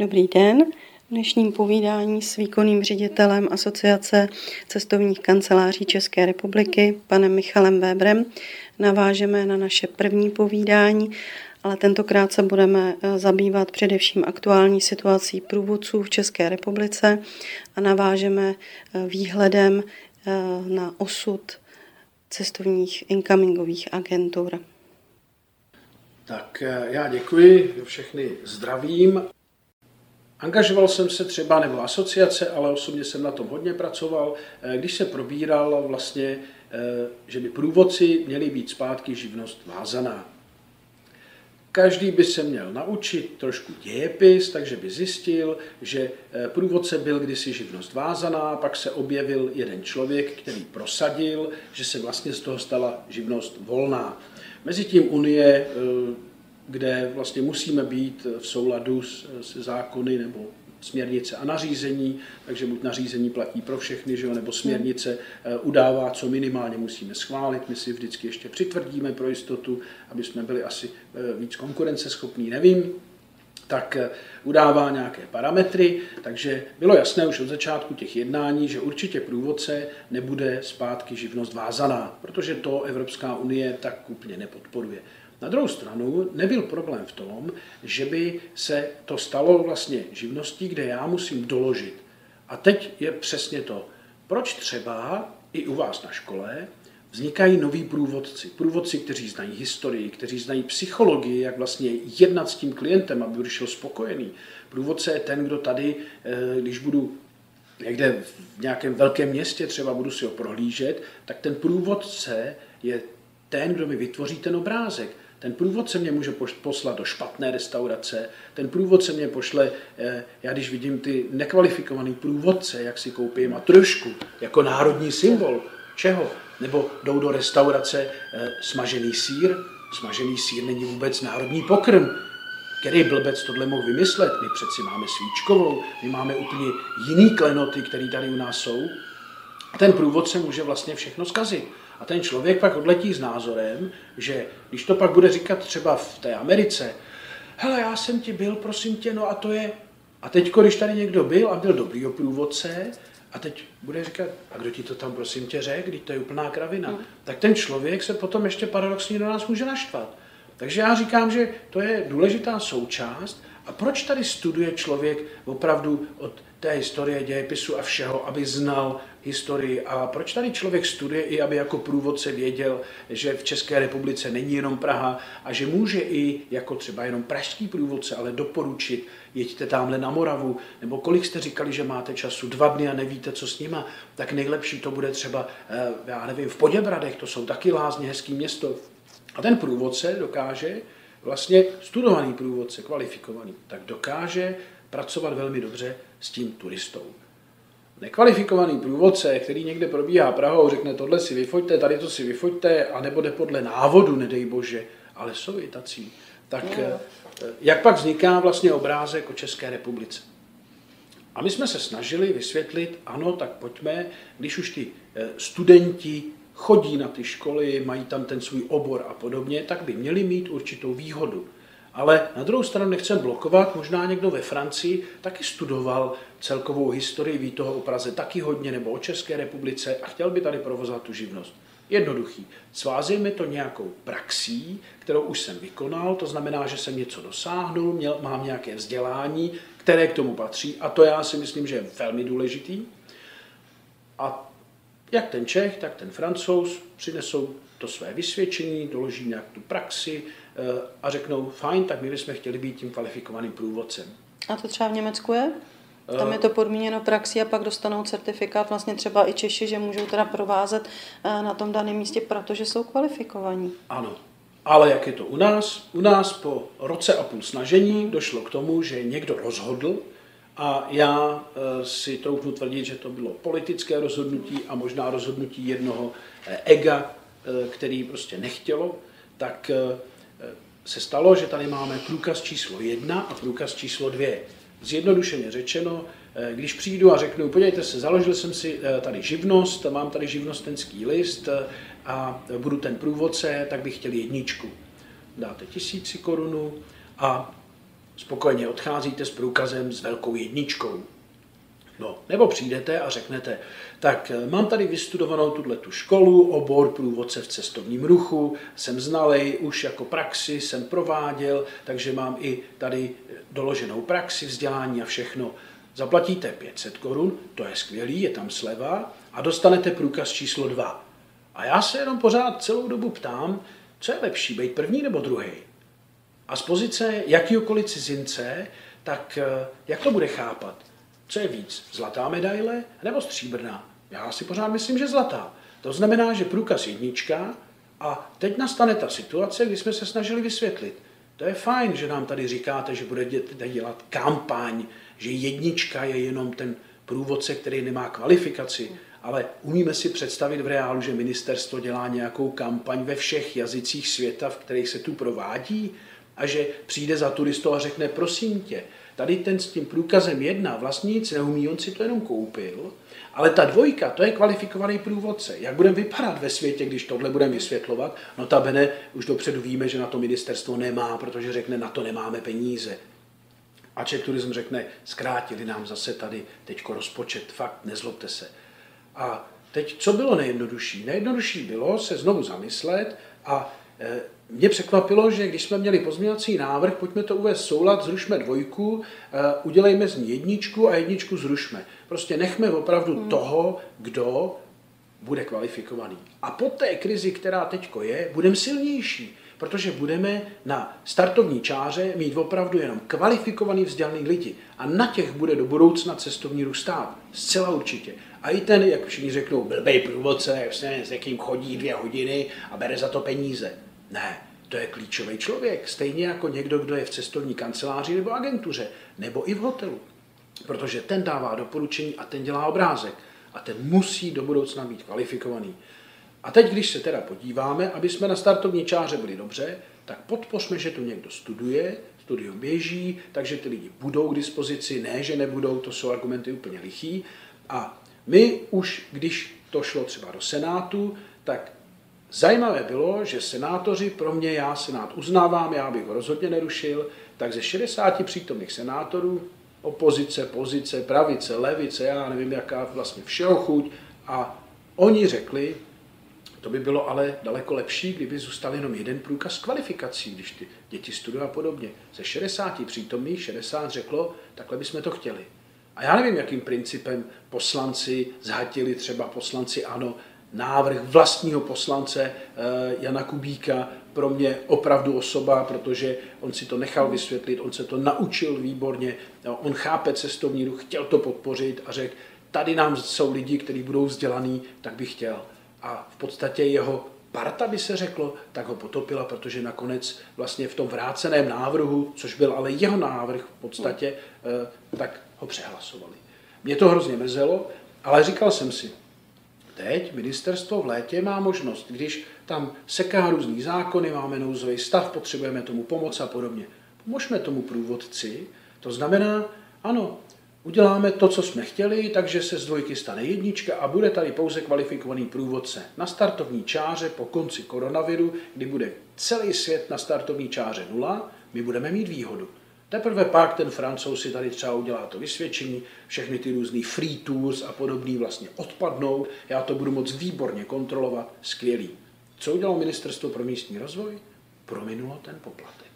Dobrý den. V dnešním povídání s výkonným ředitelem Asociace cestovních kanceláří České republiky, panem Michalem Weberem, navážeme na naše první povídání, ale tentokrát se budeme eh, zabývat především aktuální situací průvodců v České republice a navážeme eh, výhledem eh, na osud cestovních incomingových agentur. Tak já děkuji, všechny zdravím. Angažoval jsem se třeba, nebo asociace, ale osobně jsem na tom hodně pracoval, eh, když se probíral vlastně, eh, že by průvodci měli být zpátky živnost vázaná. Každý by se měl naučit trošku dějepis, takže by zjistil, že eh, průvodce byl kdysi živnost vázaná, pak se objevil jeden člověk, který prosadil, že se vlastně z toho stala živnost volná. Mezitím Unie kde vlastně musíme být v souladu se zákony nebo směrnice a nařízení, takže buď nařízení platí pro všechny, že jo, nebo směrnice eh, udává, co minimálně musíme schválit. My si vždycky ještě přitvrdíme pro jistotu, aby jsme byli asi eh, víc konkurenceschopní, nevím tak eh, udává nějaké parametry, takže bylo jasné už od začátku těch jednání, že určitě průvodce nebude zpátky živnost vázaná, protože to Evropská unie tak úplně nepodporuje. Na druhou stranu nebyl problém v tom, že by se to stalo vlastně živností, kde já musím doložit. A teď je přesně to, proč třeba i u vás na škole vznikají noví průvodci. Průvodci, kteří znají historii, kteří znají psychologii, jak vlastně jednat s tím klientem, aby vyšel spokojený. Průvodce je ten, kdo tady, eh, když budu někde v nějakém velkém městě, třeba budu si ho prohlížet, tak ten průvodce je ten, kdo mi vytvoří ten obrázek. Ten průvodce mě může poslat do špatné restaurace, ten průvodce mě pošle, eh, já když vidím ty nekvalifikovaný průvodce, jak si koupí matrušku jako národní symbol, čeho? Nebo jdou do restaurace eh, smažený sír, smažený sír není vůbec národní pokrm, který blbec tohle mohl vymyslet? My přeci máme svíčkovou, my máme úplně jiný klenoty, které tady u nás jsou. A ten průvodce může vlastně všechno zkazit. A ten člověk pak odletí s názorem, že když to pak bude říkat třeba v té Americe, hele, já jsem ti byl, prosím tě, no a to je... A teď, když tady někdo byl a byl dobrý průvodce, a teď bude říkat, a kdo ti to tam prosím tě řekl, když to je úplná kravina, hmm. tak ten člověk se potom ještě paradoxně do nás může naštvat. Takže já říkám, že to je důležitá součást. A proč tady studuje člověk opravdu od té historie, dějepisu a všeho, aby znal historii. A proč tady člověk studuje i, aby jako průvodce věděl, že v České republice není jenom Praha a že může i jako třeba jenom pražský průvodce, ale doporučit, jeďte tamhle na Moravu, nebo kolik jste říkali, že máte času, dva dny a nevíte, co s nima, tak nejlepší to bude třeba, eh, já nevím, v Poděbradech, to jsou taky lázně, hezký město. A ten průvodce dokáže, vlastně studovaný průvodce, kvalifikovaný, tak dokáže pracovat velmi dobře s tím turistou. Nekvalifikovaný průvodce, který někde probíhá Prahou, řekne tohle si vyfoďte, tady to si vyfoďte, a nebo jde podle návodu, nedej bože, ale jsou i tací. Tak no. jak pak vzniká vlastně obrázek o České republice? A my jsme se snažili vysvětlit, ano, tak pojďme, když už ty eh, studenti chodí na ty školy, mají tam ten svůj obor a podobně, tak by měli mít určitou výhodu. Ale na druhou stranu nechcem blokovat, možná někdo ve Francii taky studoval celkovou historii, ví toho o Praze taky hodně, nebo o České republice a chtěl by tady provozovat tu živnost. Jednoduchý. Svázejme to nějakou praxí, kterou už jsem vykonal, to znamená, že jsem něco dosáhnul, měl, mám nějaké vzdělání, které k tomu patří a to já si myslím, že je velmi důležitý. A jak ten Čech, tak ten Francouz přinesou to své vysvědčení, doloží nějak tu praxi a řeknou, fajn, tak my bychom chtěli být tím kvalifikovaným průvodcem. A to třeba v Německu je? Tam je to podmíněno praxí a pak dostanou certifikát vlastně třeba i Češi, že můžou teda provázet eh, na tom daném místě, protože jsou kvalifikovaní. Ano, ale jak je to u nás? U nás po roce a půl snažení došlo k tomu, že někdo rozhodl a já eh, si troufnu tvrdit, že to bylo politické rozhodnutí a možná rozhodnutí jednoho ega, Eh, který prostě nechtělo, tak eh, se stalo, že tady máme průkaz číslo jedna a průkaz číslo dvě. Zjednodušeně řečeno, eh, když přijdu a řeknu, podívejte se, založil jsem si tady živnost, mám tady živnostenský list a budu ten průvodce, tak bych chtěl jedničku. Dáte tisíci korunu a spokojeně odcházíte s průkazem s velkou jedničkou. No, nebo přijdete a řeknete, tak eh, mám tady vystudovanou tuhle tu školu, obor průvodce v cestovním ruchu, jsem znalej, už jako praxi jsem prováděl, takže mám i tady doloženou praxi, vzdělání a všechno. Zaplatíte 500 korun, to je skvělý, je tam sleva a dostanete průkaz číslo 2. A já se jenom pořád celou dobu ptám, co je lepší, být první nebo druhý? A z pozice jakýkoliv cizince, tak eh, jak to bude chápat? Co je víc, zlatá medaile nebo stříbrná? Já si pořád myslím, že zlatá. To znamená, že průkaz jednička a teď nastane ta situace, kdy jsme se snažili vysvětlit. To je fajn, že nám tady říkáte, že budete dělat kampaň, že jednička je jenom ten průvodce, který nemá kvalifikaci, ale umíme si představit v reálu, že ministerstvo dělá nějakou kampaň ve všech jazycích světa, v kterých se tu provádí a že přijde za turistou a řekne, prosím tě, tady ten s tím průkazem jedna nic neumí, on si to jenom koupil, ale ta dvojka, to je kvalifikovaný průvodce. Jak budeme vypadat ve světě, když tohle budeme vysvětlovat? No ta bene, už dopředu víme, že na to ministerstvo nemá, protože řekne, na to nemáme peníze. A Czech Turism řekne, zkrátili nám zase tady teďko rozpočet, fakt, nezlobte se. A teď, co bylo nejjednodušší? Nejjednodušší bylo se znovu zamyslet a mě překvapilo, že když jsme měli pozměňovací návrh, pojďme to uvést soulad, zrušme dvojku, e, udělejme z ní jedničku a jedničku zrušme. Prostě nechme opravdu hmm. toho, kdo bude kvalifikovaný. A po té krizi, která teďko je, budeme silnější protože budeme na startovní čáře mít opravdu jenom kvalifikovaný vzdělaný lidi a na těch bude do budoucna cestovní ruch stát. Zcela určitě. A i ten, jak všichni řeknou, blbej průvodce, s jakým chodí dvě hodiny a bere za to peníze. Ne, to je klíčový člověk, stejně jako někdo, kdo je v cestovní kanceláři nebo agentuře, nebo i v hotelu. Protože ten dává doporučení a ten dělá obrázek. A ten musí do budoucna být kvalifikovaný. A teď, když se teda podíváme, aby jsme na startovní čáře byli dobře, tak podpořme, že tu někdo studuje, studium běží, takže ty lidi budou k dispozici, ne, že nebudou, to jsou argumenty úplně lichý. A my už, když to šlo třeba do Senátu, tak zajímavé bylo, že senátoři, pro mě, já Senát uznávám, já bych ho rozhodně nerušil, tak ze 60 přítomných senátorů, opozice, pozice, pravice, levice, já nevím, jaká vlastně všeho chuť, a oni řekli, to by bylo ale daleko lepší, kdyby zůstal jenom jeden průkaz kvalifikací, když ty děti studují a podobně. Ze 60 přítomných 60 řeklo, takhle bychom to chtěli. A já nevím, jakým principem poslanci zhatili třeba poslanci ANO návrh vlastního poslance eh, Jana Kubíka, pro mě opravdu osoba, protože on si to nechal vysvětlit, on se to naučil výborně, on chápe cestovní ruch, chtěl to podpořit a řekl, tady nám jsou lidi, kteří budou vzdělaný, tak bych chtěl a v podstatě jeho parta, by se řeklo, tak ho potopila, protože nakonec vlastně v tom vráceném návrhu, což byl ale jeho návrh v podstatě, eh, tak ho přehlasovali. Mě to hrozně mrzelo, ale říkal jsem si, teď ministerstvo v létě má možnost, když tam seká různý zákony, máme nouzový stav, potřebujeme tomu pomoc a podobně. Pomožme tomu průvodci, to znamená, ano, Uděláme to, co jsme chtěli, takže se z dvojky stane jednička a bude tady pouze kvalifikovaný průvodce. Na startovní čáře po konci koronaviru, kdy bude celý svět na startovní čáře nula, my budeme mít výhodu. Teprve pak ten francouz si tady třeba udělá to vysvědčení, všechny ty různý free tours a podobný vlastně odpadnou, já to budu moc výborně kontrolovat, skvělý. Co udělalo Ministerstvo pro místní rozvoj? Prominulo ten poplatek.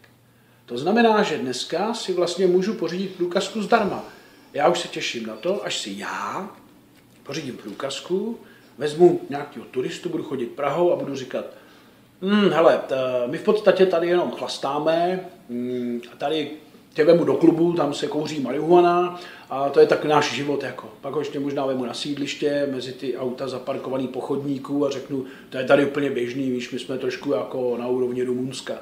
To znamená, že dneska si vlastně můžu pořídit průkazku zdarma. Já už se těším na to, až si já pořídím průkazku, vezmu nějakého turistu, budu chodit Prahou a budu říkat, hm, hele, t- my v podstatě tady jenom chlastáme, hm, a tady tě vemu do klubu, tam se kouří marihuana a to je tak náš život. Jako. Pak ho ještě možná vemu na sídliště, mezi ty auta zaparkovaný pochodníků a řeknu, to je tady úplně běžný, víš, my jsme trošku jako na úrovni Rumunska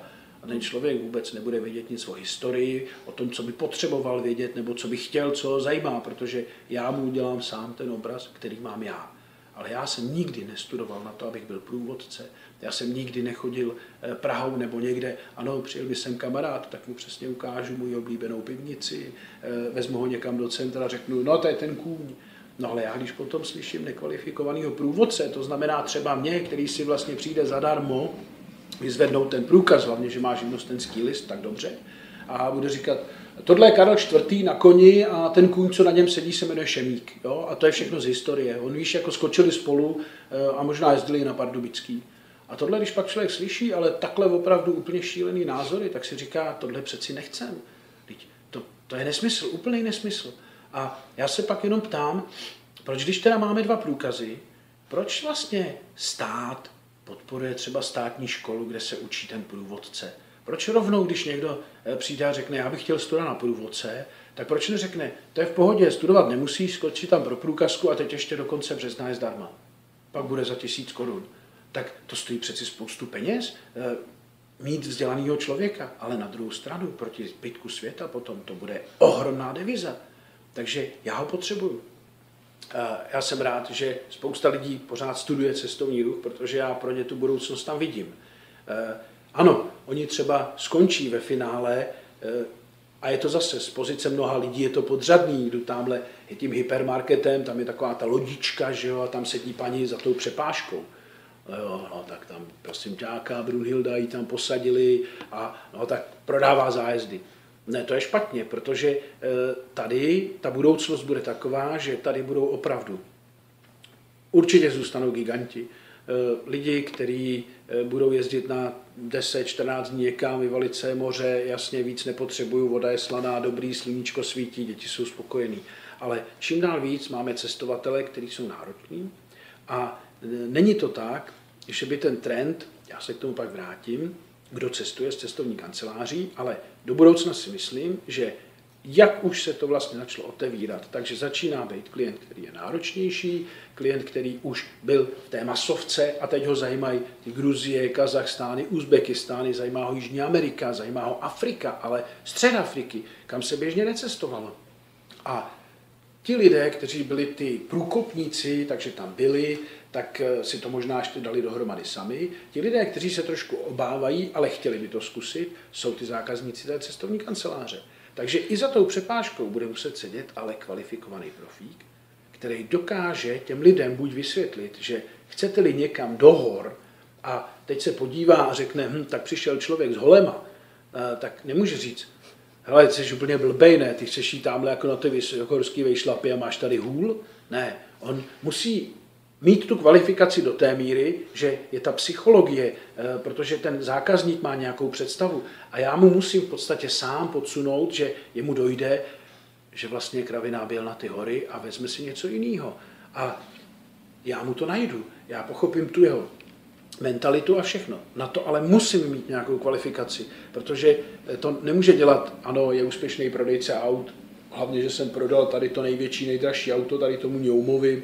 a ten člověk vůbec nebude vědět nic o historii, o tom, co by potřeboval vědět, nebo co by chtěl, co ho zajímá, protože já mu udělám sám ten obraz, který mám já. Ale já jsem nikdy nestudoval na to, abych byl průvodce. Já jsem nikdy nechodil eh, Prahou nebo někde, ano, přijel by sem kamarád, tak mu přesně ukážu můj oblíbenou pivnici, eh, vezmu ho někam do centra řeknu, no to je ten kůň. No ale já když potom slyším nekvalifikovaného průvodce, to znamená třeba mě, který si vlastně přijde zadarmo, vyzvednout ten průkaz, hlavně, že má živnostenský list, tak dobře. a bude říkat, tohle je Karel IV. na koni a ten kůň, co na něm sedí, se jmenuje Šemík. Jo? A to je všechno z historie. On víš, jako skočili spolu eh, a možná jezdili na Pardubický. A tohle, když pak člověk slyší, ale takhle opravdu úplně šílený názory, tak si říká, tohle přeci nechcem. To, to je nesmysl, úplný nesmysl. A já se pak jenom ptám, proč když teda máme dva průkazy, proč vlastně stát podporuje třeba státní školu, kde se učí ten průvodce? Proč rovnou, když někdo eh, přijde a řekne, já bych chtěl studovat na průvodce, tak proč neřekne, to je v pohodě, studovat nemusí, skočit tam pro průkazku a teď ještě do konce března je zdarma. Pak bude za tisíc korun. Tak to stojí přeci spoustu peněz eh, mít vzdělaného člověka, ale na druhou stranu proti zbytku světa potom to bude ohromná deviza. Takže já ho potřebuju. Já jsem rád, že spousta lidí pořád studuje cestovní ruch, protože já pro ně tu budoucnost tam vidím. Eh, ano, oni třeba skončí ve finále eh, a je to zase z pozice mnoha lidí, je to podřadný, jdu tamhle je tím hypermarketem, tam je taková ta lodička, že jo, a tam sedí paní za tou přepážkou. No jo, no tak tam prosím ťáka Brunhilda ji tam posadili a no tak prodává zájezdy. Ne, to je špatně, protože eh, tady ta budoucnost bude taková, že tady budou opravdu určitě zůstanou giganti, eh, lidi, kteří eh, budou jezdit na 10-14 dní někam, vyvalit se moře, jasně víc nepotřebuju, voda je slaná, dobrý, sluníčko svítí, děti jsou spokojení. Ale čím dál víc máme cestovatele, kteří jsou nároční a není to tak, že by ten trend, já se k tomu pak vrátím, kdo cestuje z cestovní kanceláří, ale do budoucna si myslím, že jak už se to vlastně začalo otevírat, takže začíná být klient, který je náročnější, klient, který už byl v té masovce a teď ho zajímají ty Gruzie, Kazachstány, Uzbekistány, zajímá ho Jižní Amerika, zajímá ho Afrika, ale střed Afriky, kam se běžně necestovalo. A ti lidé, kteří byli ty průkopníci, takže tam byli, tak eh, si to možná ještě dali dohromady sami. Ti lidé, kteří se trošku obávají, ale chtěli by to zkusit, jsou ty zákazníci té cestovní kanceláře. Takže i za tou přepážkou bude muset sedět ale kvalifikovaný profík, který dokáže těm lidem buď vysvětlit, že chcete-li někam do hor a teď se podívá a řekne, hm, tak přišel člověk z Holema, eh, tak nemůže říct, hele, jsi úplně blbej, ne, ty chceš jít tamhle jako na ty vysokohorský vejšlapy a máš tady hůl? Ne, on musí mít tu kvalifikaci do té míry, že je ta psychologie, eh, protože ten zákazník má nějakou představu a já mu musím v podstatě sám podsunout, že jemu dojde, že vlastně kravina byl na ty hory a vezme si něco jiného. A já mu to najdu, já pochopím tu jeho mentalitu a všechno. Na to ale musím mít nějakou kvalifikaci, protože to nemůže dělat, ano, je úspěšný prodejce aut, hlavně, že jsem prodal tady to největší, nejdražší auto, tady tomu Něumovi,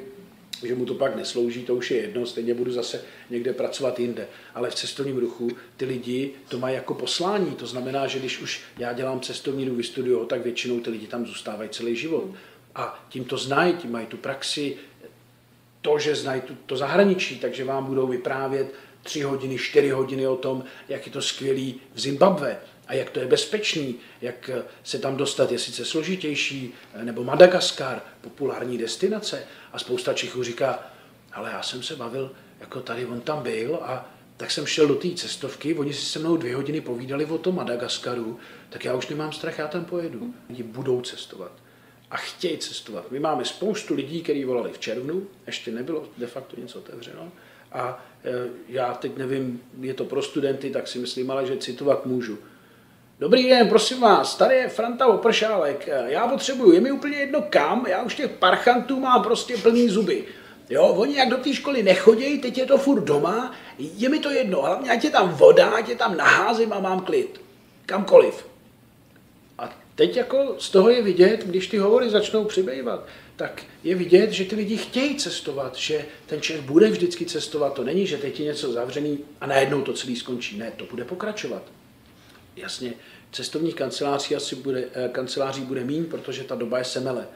že mu to pak neslouží, to už je jedno, stejně budu zase někde pracovat jinde. Ale v cestovním ruchu ty lidi to mají jako poslání. To znamená, že když už já dělám cestovní ruch, studio, tak většinou ty lidi tam zůstávají celý život. A tím to znají, tím mají tu praxi, to, že znají tu, to zahraničí, takže vám budou vyprávět tři hodiny, čtyři hodiny o tom, jak je to skvělý v Zimbabve, a jak to je bezpečný, jak se tam dostat je sice složitější, nebo Madagaskar, populární destinace. A spousta Čechů říká, ale já jsem se bavil, jako tady on tam byl a tak jsem šel do té cestovky, oni si se mnou dvě hodiny povídali o tom Madagaskaru, tak já už nemám strach, já tam pojedu. Lidi budou cestovat a chtějí cestovat. My máme spoustu lidí, kteří volali v červnu, ještě nebylo de facto nic otevřeno. A e, já teď nevím, je to pro studenty, tak si myslím, ale že citovat můžu. Dobrý den, prosím vás, tady je Franta Opršálek. Já potřebuju, je mi úplně jedno kam, já už těch parchantů mám prostě plný zuby. Jo, oni jak do té školy nechodí, teď je to furt doma, je mi to jedno, hlavně ať je tam voda, ať je tam naházím a mám klid. Kamkoliv. A teď jako z toho je vidět, když ty hovory začnou přibývat, tak je vidět, že ty lidi chtějí cestovat, že ten Čech bude vždycky cestovat. To není, že teď je něco zavřený a najednou to celý skončí. Ne, to bude pokračovat. Jasně, cestovních kanceláří asi bude, eh, kanceláří bude mín, protože ta doba je semele.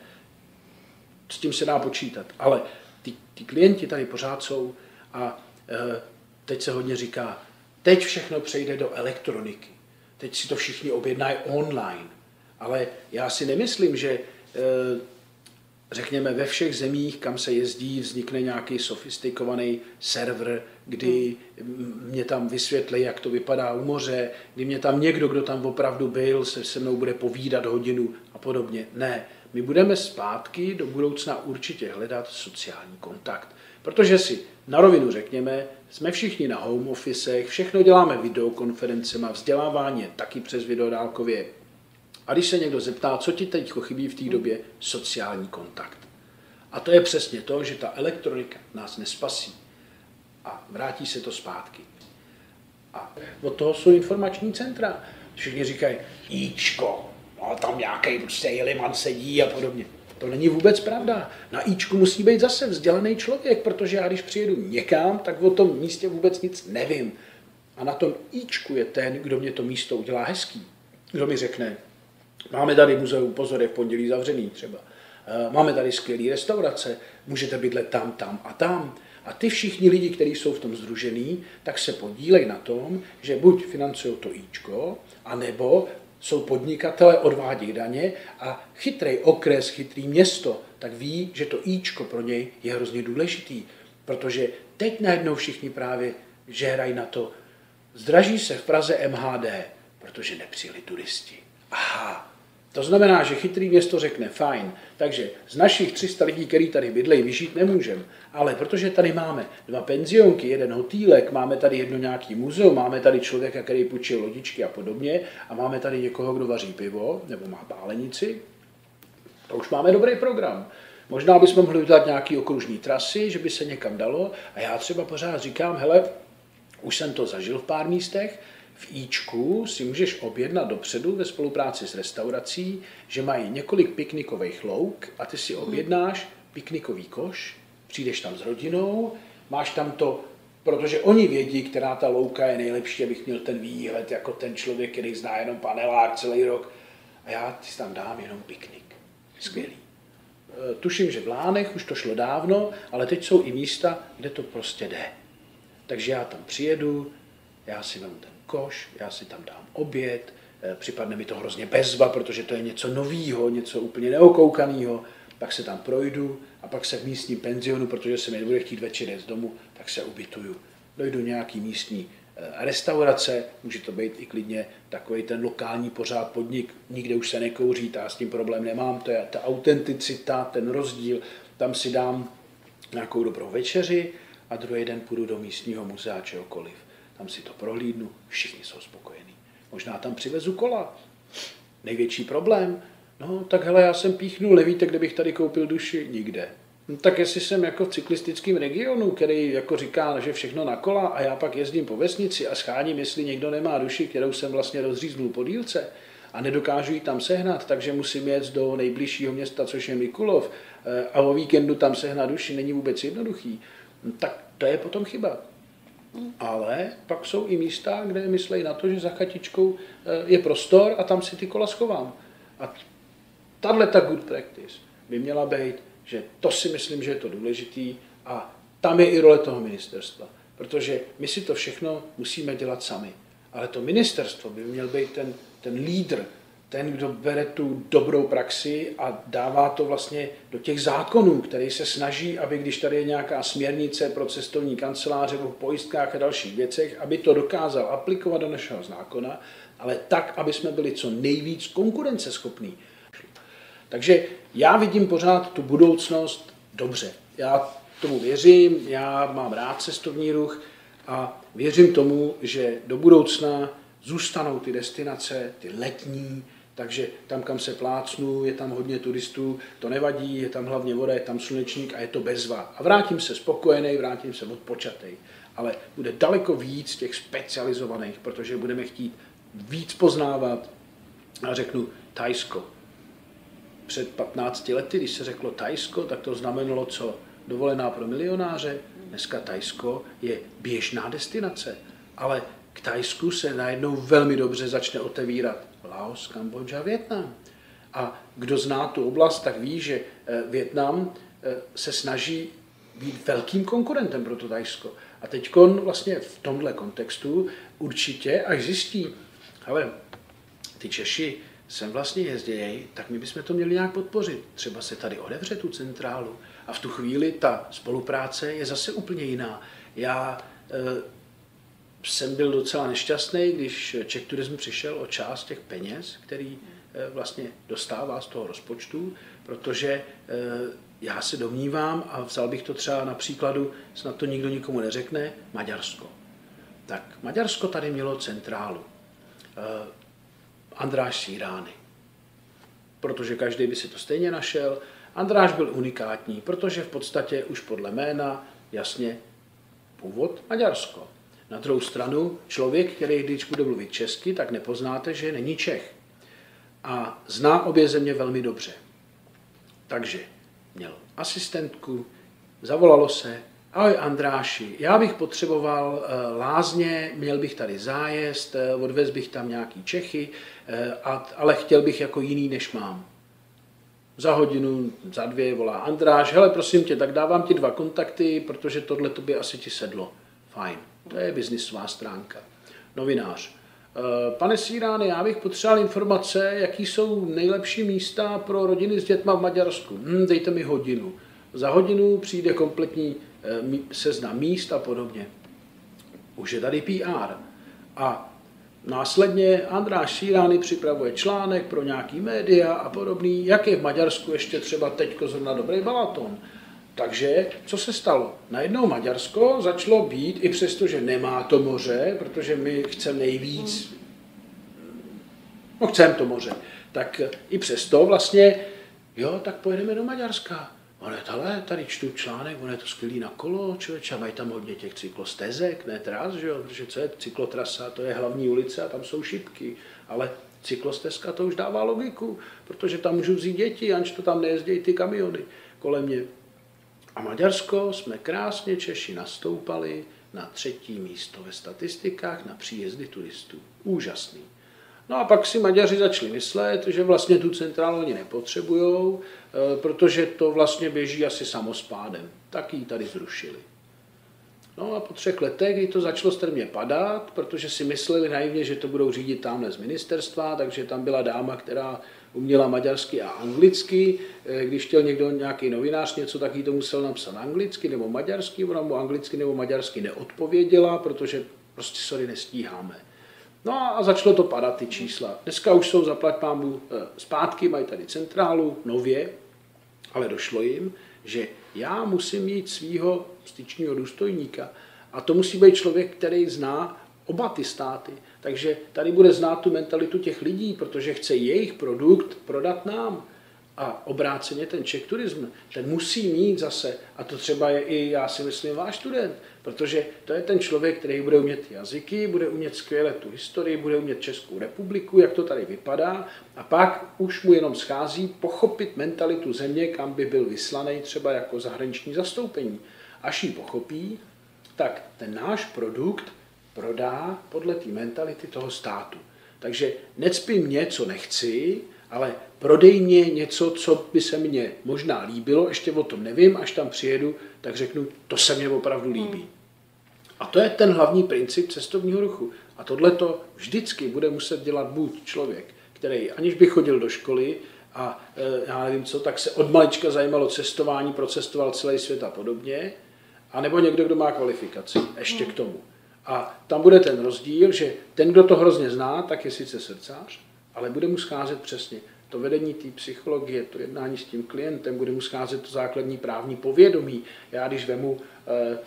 S tím se dá počítat. Ale ty, ty klienti tady pořád jsou a e, teď se hodně říká, teď všechno přejde do elektroniky. Teď si to všichni objednají online. Ale já si nemyslím, že e, řekněme, ve všech zemích, kam se jezdí, vznikne nějaký sofistikovaný server, kdy mě tam vysvětlí, jak to vypadá u moře, kdy mě tam někdo, kdo tam opravdu byl, se se mnou bude povídat hodinu a podobně. Ne, my budeme zpátky do budoucna určitě hledat sociální kontakt. Protože si na rovinu řekněme, jsme všichni na home officech, všechno děláme videokonferencema, vzdělávání je taky přes videodálkově. A když se někdo zeptá, co ti teď chybí v té době, sociální kontakt. A to je přesně to, že ta elektronika nás nespasí a vrátí se to zpátky. A od toho jsou informační centra. Všichni říkají, Ičko, no, tam nějaký prostě jeliman sedí a podobně. To není vůbec pravda. Na Ičku musí být zase vzdělaný člověk, protože já když přijedu někam, tak o tom místě vůbec nic nevím. A na tom Ičku je ten, kdo mě to místo udělá hezký. Kdo mi řekne, máme tady muzeum, pozor, je v pondělí zavřený třeba. Eh, máme tady skvělé restaurace, můžete bydlet tam, tam a tam. A ty všichni lidi, kteří jsou v tom združený, tak se podílejí na tom, že buď financují to Ičko, anebo jsou podnikatele, odvádí daně a chytrý okres, chytrý město, tak ví, že to Ičko pro něj je hrozně důležitý, protože teď najednou všichni právě žehrají na to, zdraží se v Praze MHD, protože nepřijeli turisti. Aha, to znamená, že chytrý město řekne, fajn, takže z našich 300 lidí, který tady bydlejí, vyžít nemůžeme. Ale protože tady máme dva penzionky, jeden hotýlek, máme tady jedno nějaký muzeum, máme tady člověka, který půjčil lodičky a podobně, a máme tady někoho, kdo vaří pivo nebo má pálenici, to už máme dobrý program. Možná bychom mohli udělat nějaký okružní trasy, že by se někam dalo. A já třeba pořád říkám, hele, už jsem to zažil v pár místech, v Ičku si můžeš objednat dopředu ve spolupráci s restaurací, že mají několik piknikových louk a ty si objednáš piknikový koš, přijdeš tam s rodinou, máš tam to, protože oni vědí, která ta louka je nejlepší, abych měl ten výhled jako ten člověk, který zná jenom panelák celý rok. A já si tam dám jenom piknik. Skvělý. E, tuším, že v Lánech už to šlo dávno, ale teď jsou i místa, kde to prostě jde. Takže já tam přijedu, já si vemu ten koš, já si tam dám oběd, eh, připadne mi to hrozně bezva, protože to je něco novýho, něco úplně neokoukaného, pak se tam projdu a pak se v místním penzionu, protože se mi nebude chtít večer z domu, tak se ubytuju. Dojdu nějaký místní eh, restaurace, může to být i klidně takový ten lokální pořád podnik, nikde už se nekouří, já s tím problém nemám, to je ta autenticita, ten rozdíl, tam si dám nějakou dobrou večeři a druhý den půjdu do místního muzea čehokoliv tam si to prohlídnu, všichni jsou spokojení. Možná tam přivezu kola. Největší problém? No, tak hele, já jsem píchnul, nevíte, kde bych tady koupil duši? Nikde. No, tak jestli jsem jako v cyklistickém regionu, který jako říká, že všechno na kola a já pak jezdím po vesnici a scháním, jestli někdo nemá duši, kterou jsem vlastně rozříznul po dílce a nedokážu ji tam sehnat, takže musím jet do nejbližšího města, což je Mikulov, eh, a o víkendu tam sehnat duši není vůbec jednoduchý. No, tak to je potom chyba. Ale pak jsou i místa, kde myslejí na to, že za chatičkou eh, je prostor a tam si ty kola schovám. A tahle ta good practice by měla být, že to si myslím, že je to důležitý a tam je i role toho ministerstva. Protože my si to všechno musíme dělat sami. Ale to ministerstvo by měl být ten, ten lídr, ten, kdo bere tu dobrou praxi a dává to vlastně do těch zákonů, který se snaží, aby když tady je nějaká směrnice pro cestovní kanceláře o pojistkách a dalších věcech, aby to dokázal aplikovat do našeho zákona, ale tak, aby jsme byli co nejvíc konkurenceschopní. Takže já vidím pořád tu budoucnost dobře. Já tomu věřím, já mám rád cestovní ruch a věřím tomu, že do budoucna zůstanou ty destinace, ty letní, takže tam, kam se plácnu, je tam hodně turistů, to nevadí, je tam hlavně voda, je tam slunečník a je to bezva. A vrátím se spokojený, vrátím se odpočatý. Ale bude daleko víc těch specializovaných, protože budeme chtít víc poznávat. A řeknu Tajsko. Před 15 lety, když se řeklo Tajsko, tak to znamenalo co? Dovolená pro milionáře. Dneska Tajsko je běžná destinace. Ale k Tajsku se najednou velmi dobře začne otevírat Laos, Kambodža, Větnam. A kdo zná tu oblast, tak ví, že eh, Větnam eh, se snaží být velkým konkurentem pro to Tajsko. A teď vlastně v tomhle kontextu určitě, až zjistí, ale ty Češi sem vlastně jezdí, tak my bychom to měli nějak podpořit. Třeba se tady odevře tu centrálu a v tu chvíli ta spolupráce je zase úplně jiná. Já e, jsem byl docela nešťastný, když Czech Tourism přišel o část těch peněz, který e, vlastně dostává z toho rozpočtu, protože e, já se domnívám, a vzal bych to třeba na příkladu, snad to nikdo nikomu neřekne, Maďarsko. Tak Maďarsko tady mělo centrálu. Andráš Sírány. Protože každý by si to stejně našel. Andráš byl unikátní, protože v podstatě už podle jména jasně původ Maďarsko. Na druhou stranu člověk, který když bude mluvit česky, tak nepoznáte, že není Čech. A zná obě země velmi dobře. Takže měl asistentku, zavolalo se, Ahoj Andráši, já bych potřeboval uh, lázně, měl bych tady zájezd, uh, odvez bych tam nějaký Čechy, a, ale chtěl bych jako jiný, než mám. Za hodinu, za dvě volá Andráš, hele prosím tě, tak dávám ti dva kontakty, protože tohle to by asi ti sedlo. Fajn, to je biznisová stránka. Novinář. Pane Sírány, já bych potřeboval informace, jaký jsou nejlepší místa pro rodiny s dětma v Maďarsku. Hm, dejte mi hodinu. Za hodinu přijde kompletní Eh, seznam míst a podobně. Už je tady PR. A následně Andráš Sírány připravuje článek pro nějaký média a podobný, jak je v Maďarsku ještě třeba teď zrovna dobrý balaton. Takže co se stalo? Najednou Maďarsko začalo být, i přesto, že nemá to moře, protože my chceme nejvíc, no chceme to moře, tak i přesto vlastně, jo, tak pojedeme do Maďarska. Ale tady čtu článek, on je to skvělý na kolo, člověče, mají tam hodně těch cyklostezek, ne tras, že jo, protože co je cyklotrasa, to je hlavní ulice a tam jsou šipky, ale cyklostezka to už dává logiku, protože tam můžu vzít děti, aniž to tam nejezdí ty kamiony kolem mě. A Maďarsko jsme krásně Češi nastoupali na třetí místo ve statistikách na příjezdy turistů. Úžasný. No a pak si Maďaři začali myslet, že vlastně tu centrálu oni nepotřebují, eh, protože to vlastně běží asi samospádem. Tak ji tady zrušili. No a po třech letech, kdy to začalo strmě padat, protože si mysleli naivně, že to budou řídit tamhle z ministerstva, takže tam byla dáma, která uměla maďarsky a anglicky. Eh, když chtěl někdo, nějaký novinář něco, tak jí to musel napsat anglicky nebo maďarsky, ona mu anglicky nebo maďarsky neodpověděla, protože prostě sorry, nestíháme. No a začalo to padat ty čísla. Dneska už jsou zaplať pámu eh, zpátky, mají tady centrálu, nově, ale došlo jim, že já musím mít svého styčního důstojníka a to musí být člověk, který zná oba ty státy. Takže tady bude znát tu mentalitu těch lidí, protože chce jejich produkt prodat nám. A obráceně ten Czech turism, ten musí mít zase, a to třeba je i, já si myslím, váš student, protože to je ten člověk, který bude umět jazyky, bude umět skvěle tu historii, bude umět Českou republiku, jak to tady vypadá, a pak už mu jenom schází pochopit mentalitu země, kam by byl vyslaný třeba jako zahraniční zastoupení. Až ji pochopí, tak ten náš produkt prodá podle té mentality toho státu. Takže necpi mě, co nechci, ale prodej mě něco, co by se mně možná líbilo, ještě o tom nevím, až tam přijedu, tak řeknu, to se mně opravdu líbí. Hmm. A to je ten hlavní princip cestovního ruchu. A tohle to vždycky bude muset dělat buď člověk, který aniž by chodil do školy a e, já nevím co, tak se od malička zajímalo cestování, procestoval celý svět a podobně, a nebo někdo, kdo má kvalifikaci ještě k tomu. A tam bude ten rozdíl, že ten, kdo to hrozně zná, tak je sice srdcář, ale bude mu scházet přesně to vedení té psychologie, to jednání s tím klientem, bude mu scházet to základní právní povědomí. Já když vemu eh,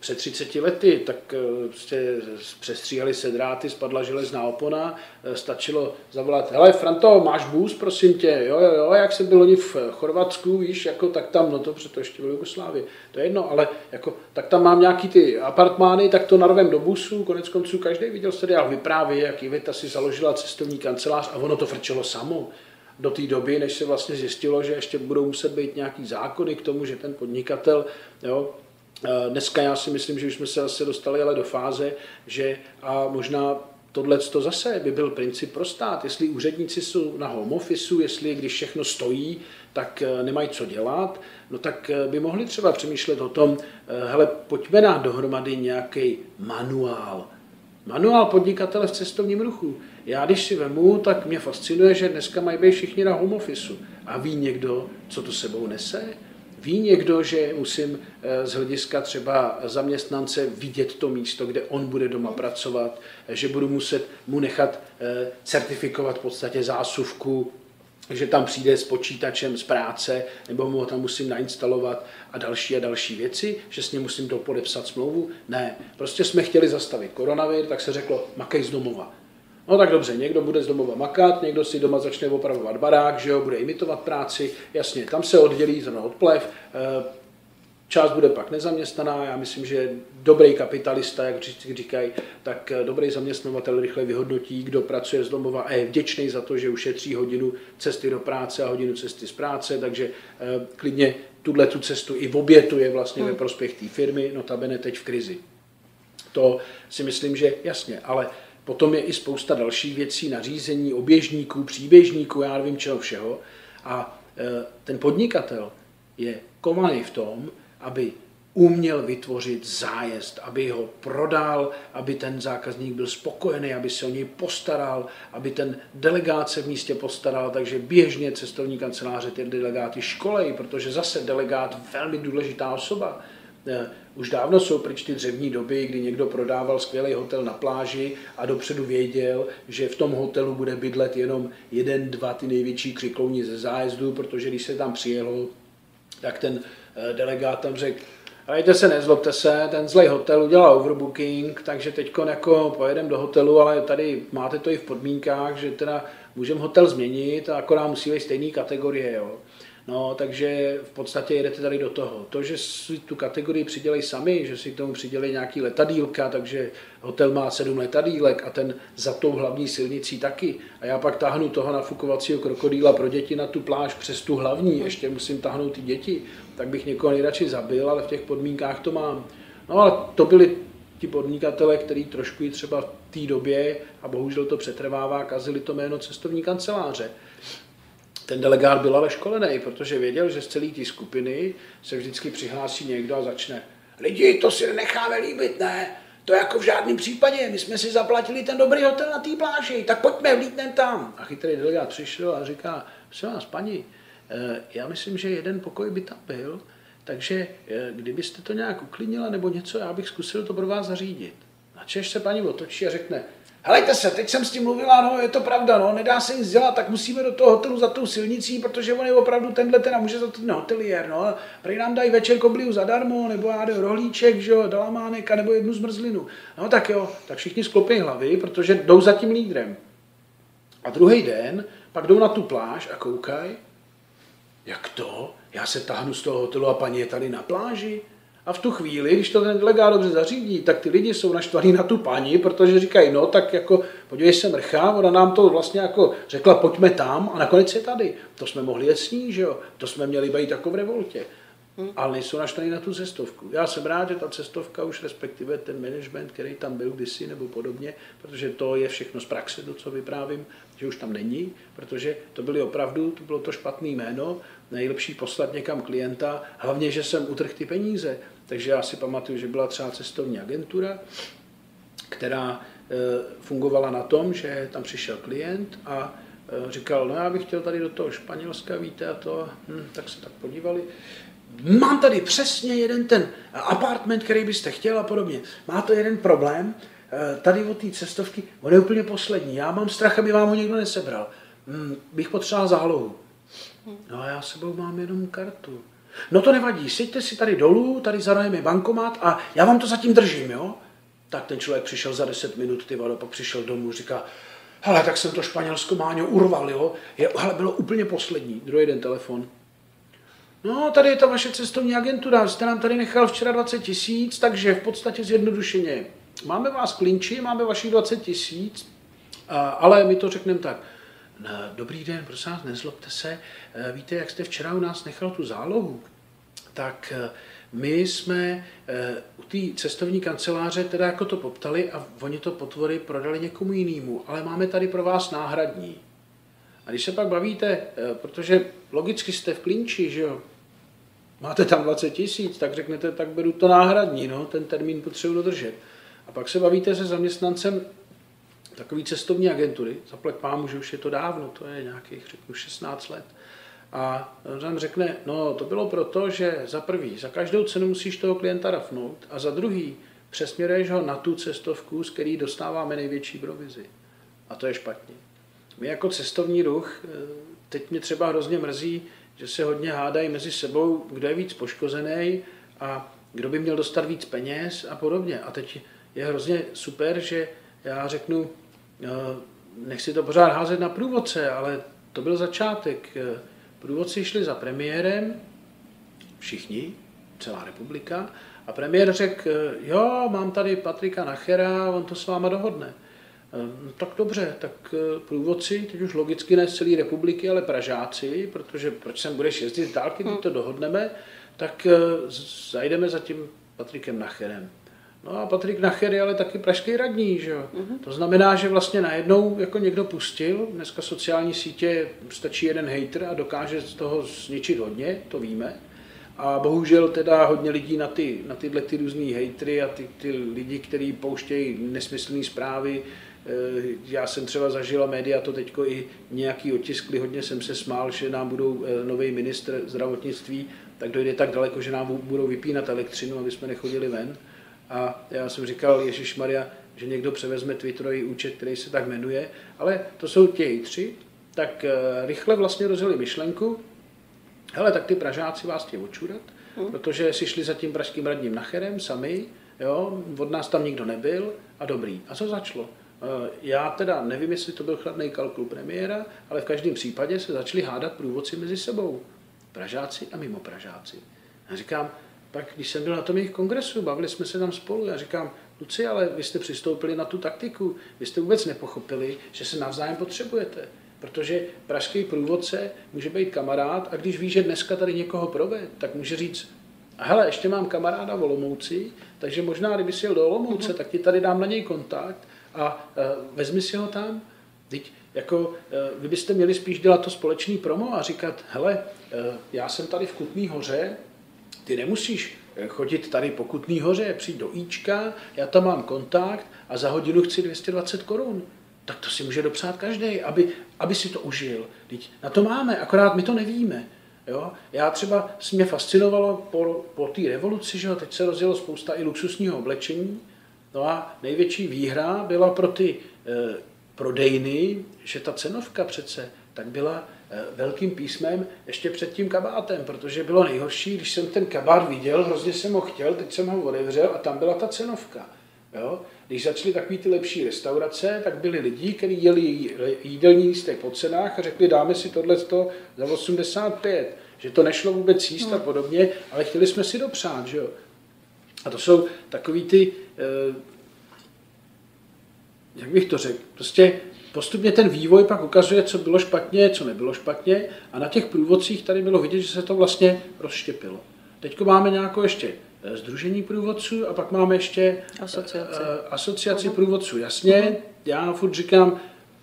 před 30 lety, tak eh, prostě přestříhali se dráty, spadla železná opona, eh, stačilo zavolat, hele Franto, máš bůz, prosím tě, jo, jo, jo, jak jsem byl oni v Chorvatsku, víš, jako tak tam, no to to ještě bylo Jugoslávie, to je jedno, ale jako, tak tam mám nějaký ty apartmány, tak to narvem do busu, konec konců každý viděl seriál vyprávět, jak Iveta si založila cestovní kancelář a ono to frčelo samo. Do té doby, než se vlastně zjistilo, že ještě budou muset být nějaký zákony k tomu, že ten podnikatel, jo, dneska já si myslím, že už jsme se zase dostali ale do fáze, že a možná tohle to zase by byl princip pro stát. Jestli úředníci jsou na home office, jestli když všechno stojí, tak e, nemají co dělat, no tak e, by mohli třeba přemýšlet o tom, hele, pojďme dát dohromady nějaký manuál. Manuál podnikatele v cestovním ruchu já když si vemu, tak mě fascinuje, že dneska mají být všichni na home office. A ví někdo, co to sebou nese? Ví někdo, že musím eh, z hlediska třeba zaměstnance vidět to místo, kde on bude doma pracovat, že budu muset mu nechat eh, certifikovat v podstatě zásuvku, že tam přijde s počítačem z práce, nebo mu ho tam musím nainstalovat a další a další věci, že s ním musím dopodepsat smlouvu. Ne, prostě jsme chtěli zastavit koronavir, tak se řeklo, makej z domova. No tak dobře, někdo bude z domova makat, někdo si doma začne opravovat barák, že jo, bude imitovat práci, jasně, tam se oddělí zrovna od plev, eh, část bude pak nezaměstnaná, já myslím, že dobrý kapitalista, jak říkají, tak eh, dobrý zaměstnavatel rychle vyhodnotí, kdo pracuje z domova a je vděčný za to, že ušetří hodinu cesty do práce a hodinu cesty z práce, takže eh, klidně tuhle tu cestu i v obětu je vlastně ve hmm. prospěch té firmy, notabene teď v krizi. To si myslím, že jasně, ale Potom je i spousta dalších věcí, nařízení, oběžníků, příběžníků, já nevím čeho všeho. A e, ten podnikatel je kovaný v tom, aby uměl vytvořit zájezd, aby ho prodal, aby ten zákazník byl spokojený, aby se o něj postaral, aby ten delegát se v místě postaral, takže běžně cestovní kanceláře ty delegáty školej, protože zase delegát velmi důležitá osoba. Eh, už dávno jsou pryč ty dřevní doby, kdy někdo prodával skvělý hotel na pláži a dopředu věděl, že v tom hotelu bude bydlet jenom jeden, dva ty největší křiklouni ze zájezdu, protože když se tam přijelo, tak ten eh, delegát tam řekl, Hejte se, nezlobte se, ten zlej hotel udělal overbooking, takže teď jako pojedeme do hotelu, ale tady máte to i v podmínkách, že teda můžeme hotel změnit a akorát musí být stejné kategorie. Jo. No, takže v podstatě jedete tady do toho. To, že si tu kategorii přidělej sami, že si k tomu přidělej nějaký letadílka, takže hotel má sedm letadílek a ten za tou hlavní silnicí taky. A já pak tahnu toho nafukovacího krokodýla pro děti na tu pláž přes tu hlavní, ještě musím tahnout ty děti, tak bych někoho nejradši zabil, ale v těch podmínkách to mám. No ale to byli ti podnikatele, kteří trošku i třeba v té době, a bohužel to přetrvává, kazili to jméno cestovní kanceláře ten delegát byl ale školený, protože věděl, že z celé té skupiny se vždycky přihlásí někdo a začne lidi, to si necháme líbit, ne? To jako v žádném případě, my jsme si zaplatili ten dobrý hotel na té pláži, tak pojďme, vlítnem tam. A chytrý delegát přišel a říká, se vás, paní, eh, já myslím, že jeden pokoj by tam byl, takže eh, kdybyste to nějak uklidnila nebo něco, já bych zkusil to pro vás zařídit. A Češ se paní otočí a řekne, Helejte se, teď jsem s tím mluvila, no je to pravda, no, nedá se nic dělat, tak musíme do toho hotelu za tou silnicí, protože on je opravdu tenhle ten a může za to ten hotelier, no. Prej nám dají večer kobliu zadarmo, nebo já rohlíček, že jo, dalamánek, nebo jednu zmrzlinu. No tak jo, tak všichni sklopí hlavy, protože jdou za tím lídrem. A druhý den pak jdou na tu pláž a koukají, jak to? Já se tahnu z toho hotelu a paní je tady na pláži. A v tu chvíli, když to ten delegát dobře zařídí, tak ty lidi jsou naštvaní na tu paní, protože říkají, no tak jako, podívej se mrcha, ona nám to vlastně jako řekla, pojďme tam a nakonec je tady. To jsme mohli jet s ní, že jo? To jsme měli být jako v revoltě. Hmm. Ale nejsou naštvaní na tu cestovku. Já jsem rád, že ta cestovka už respektive ten management, který tam byl kdysi nebo podobně, protože to je všechno z praxe, to, co vyprávím, že už tam není, protože to byly opravdu, to bylo to špatné jméno, nejlepší poslat někam klienta, hlavně, že jsem utrhl ty peníze. Takže já si pamatuju, že byla třeba cestovní agentura, která e, fungovala na tom, že tam přišel klient a e, říkal, no já bych chtěl tady do toho Španělska, víte, a to, hm, tak se tak podívali. Mám tady přesně jeden ten apartment, který byste chtěl a podobně. Má to jeden problém, e, tady od té cestovky, on je úplně poslední. Já mám strach, aby vám ho někdo nesebral. Hm, bych potřeboval zálohu. No a já sebou mám jenom kartu. No to nevadí, seďte si tady dolů, tady zarajeme bankomat a já vám to zatím držím, jo? Tak ten člověk přišel za 10 minut, ty vado, pak přišel domů, říká, hele, tak jsem to Španělsko Máňo urval, jo? Je, hele, bylo úplně poslední, druhý den telefon. No, tady je ta vaše cestovní agentura, jste nám tady nechal včera 20 tisíc, takže v podstatě zjednodušeně. Máme vás klinči, máme vašich 20 tisíc, ale my to řekneme tak. Dobrý den, prosím vás, nezlobte se. Eh, víte, jak jste včera u nás nechal tu zálohu? Tak eh, my jsme eh, u té cestovní kanceláře teda jako to poptali a oni to potvory prodali někomu jinému, ale máme tady pro vás náhradní. A když se pak bavíte, protože logicky jste v klinči, že jo, máte tam 20 tisíc, tak řeknete, tak beru to náhradní, no, ten termín potřebuji dodržet. A pak se bavíte se zaměstnancem takové cestovní agentury, zaplať pámu, že už je to dávno, to je nějakých, řeknu, 16 let. A tam řekne, no to bylo proto, že za prvý, za každou cenu musíš toho klienta rafnout a za druhý, přesměruješ ho na tu cestovku, z který dostáváme největší provizi. A to je špatně. My jako cestovní ruch, eh, teď mě třeba hrozně mrzí, že se hodně hádají mezi sebou, kdo je víc poškozený a kdo by měl dostat víc peněz a podobně. A teď je hrozně super, že já řeknu, nechci to pořád házet na průvodce, ale to byl začátek. Průvodci šli za premiérem, všichni, celá republika, a premiér řekl, jo, mám tady Patrika Nachera, on to s váma dohodne. No, tak dobře, tak eh, průvodci, teď už logicky ne z celé republiky, ale Pražáci, protože proč sem budeš jezdit z dálky, když to dohodneme, tak eh, zajdeme za tím Patrikem Nacherem. No a Patrik Nacher je ale taky pražský radní, že jo? Uh-huh. To znamená, že vlastně najednou jako někdo pustil, dneska sociální sítě stačí jeden hater a dokáže z toho zničit hodně, to víme. A bohužel teda hodně lidí na, ty, na tyhle ty různý hejtry a ty, ty lidi, kteří pouštějí nesmyslné zprávy, eh, já jsem třeba zažila média to teďko i nějaký otiskli, hodně jsem se smál, že nám budou eh, nový ministr zdravotnictví, tak dojde tak daleko, že nám budou vypínat elektřinu, aby jsme nechodili ven. A já jsem říkal, Ježíš Maria, že někdo převezme Twitterový účet, který se tak jmenuje, ale to jsou ti tři, tak eh, rychle vlastně rozjeli myšlenku, hele, tak ty Pražáci vás chtějí očurat, hmm. protože si šli za tím pražským radním Nacherem sami, jo, od nás tam nikdo nebyl a dobrý. A co začalo? Eh, já teda nevím, jestli to byl chladný kalkul premiéra, ale v každém případě se začali hádat průvodci mezi sebou. Pražáci a mimo Pražáci. Já říkám, pak když jsem byl na tom jejich kongresu, bavili jsme se tam spolu, já říkám, Luci, ale vy jste přistoupili na tu taktiku, vy jste vůbec nepochopili, že se navzájem potřebujete. Protože pražský průvodce může být kamarád a když ví, že dneska tady někoho proved, tak může říct, hele, ještě mám kamaráda v Olomouci, takže možná, kdyby si jel do Olomouce, tak ti tady dám na něj kontakt a uh, vezmi si ho tam. Teď jako uh, vy byste měli spíš dělat to společný promo a říkat, hele, uh, já jsem tady v Kutný hoře, ty nemusíš chodit tady po Kutný hoře, přijít do Ička, já tam mám kontakt a za hodinu chci 220 korun tak to si může dopřát každý, aby, aby si to užil. Teď na to máme, akorát my to nevíme. Jo? Já třeba, se mě fascinovalo po, po té revoluci, že jo, teď se rozjelo spousta i luxusního oblečení, no a největší výhra byla pro ty e, prodejny, že ta cenovka přece tak byla velkým písmem ještě před tím kabátem, protože bylo nejhorší, když jsem ten kabát viděl, hrozně jsem ho chtěl, teď jsem ho otevřel a tam byla ta cenovka. Jo? Když začaly takové ty lepší restaurace, tak byli lidi, kteří jeli jídelní lístek po cenách a řekli, dáme si tohle za 85, že to nešlo vůbec jíst a hmm. podobně, ale chtěli jsme si dopřát, že jo. A to jsou takový ty, eh, jak bych to řekl, prostě postupně ten vývoj pak ukazuje, co bylo špatně, co nebylo špatně a na těch průvodcích tady bylo vidět, že se to vlastně rozštěpilo. Teď máme nějakou ještě Združení průvodců a pak máme ještě asociaci, uh, asociaci průvodců. Jasně, já furt říkám,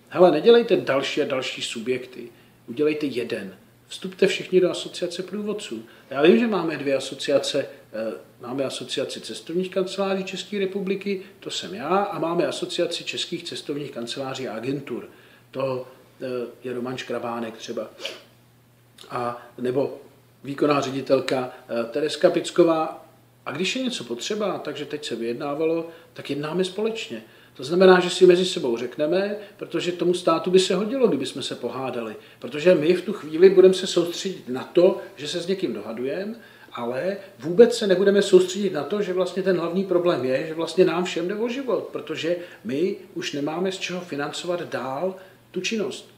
hele, nedělejte další a další subjekty, udělejte jeden. Vstupte všichni do asociace průvodců. Já vím, že máme dvě asociace. Máme asociaci cestovních kanceláří České republiky, to jsem já, a máme asociaci českých cestovních kanceláří a agentur. To je Roman Škrabánek třeba. A nebo výkonná ředitelka Tereska Picková a když je něco potřeba, takže teď se vyjednávalo, tak jednáme společně. To znamená, že si mezi sebou řekneme, protože tomu státu by se hodilo, kdyby jsme se pohádali. Protože my v tu chvíli budeme se soustředit na to, že se s někým dohadujeme, ale vůbec se nebudeme soustředit na to, že vlastně ten hlavní problém je, že vlastně nám všem jde o život, protože my už nemáme z čeho financovat dál tu činnost.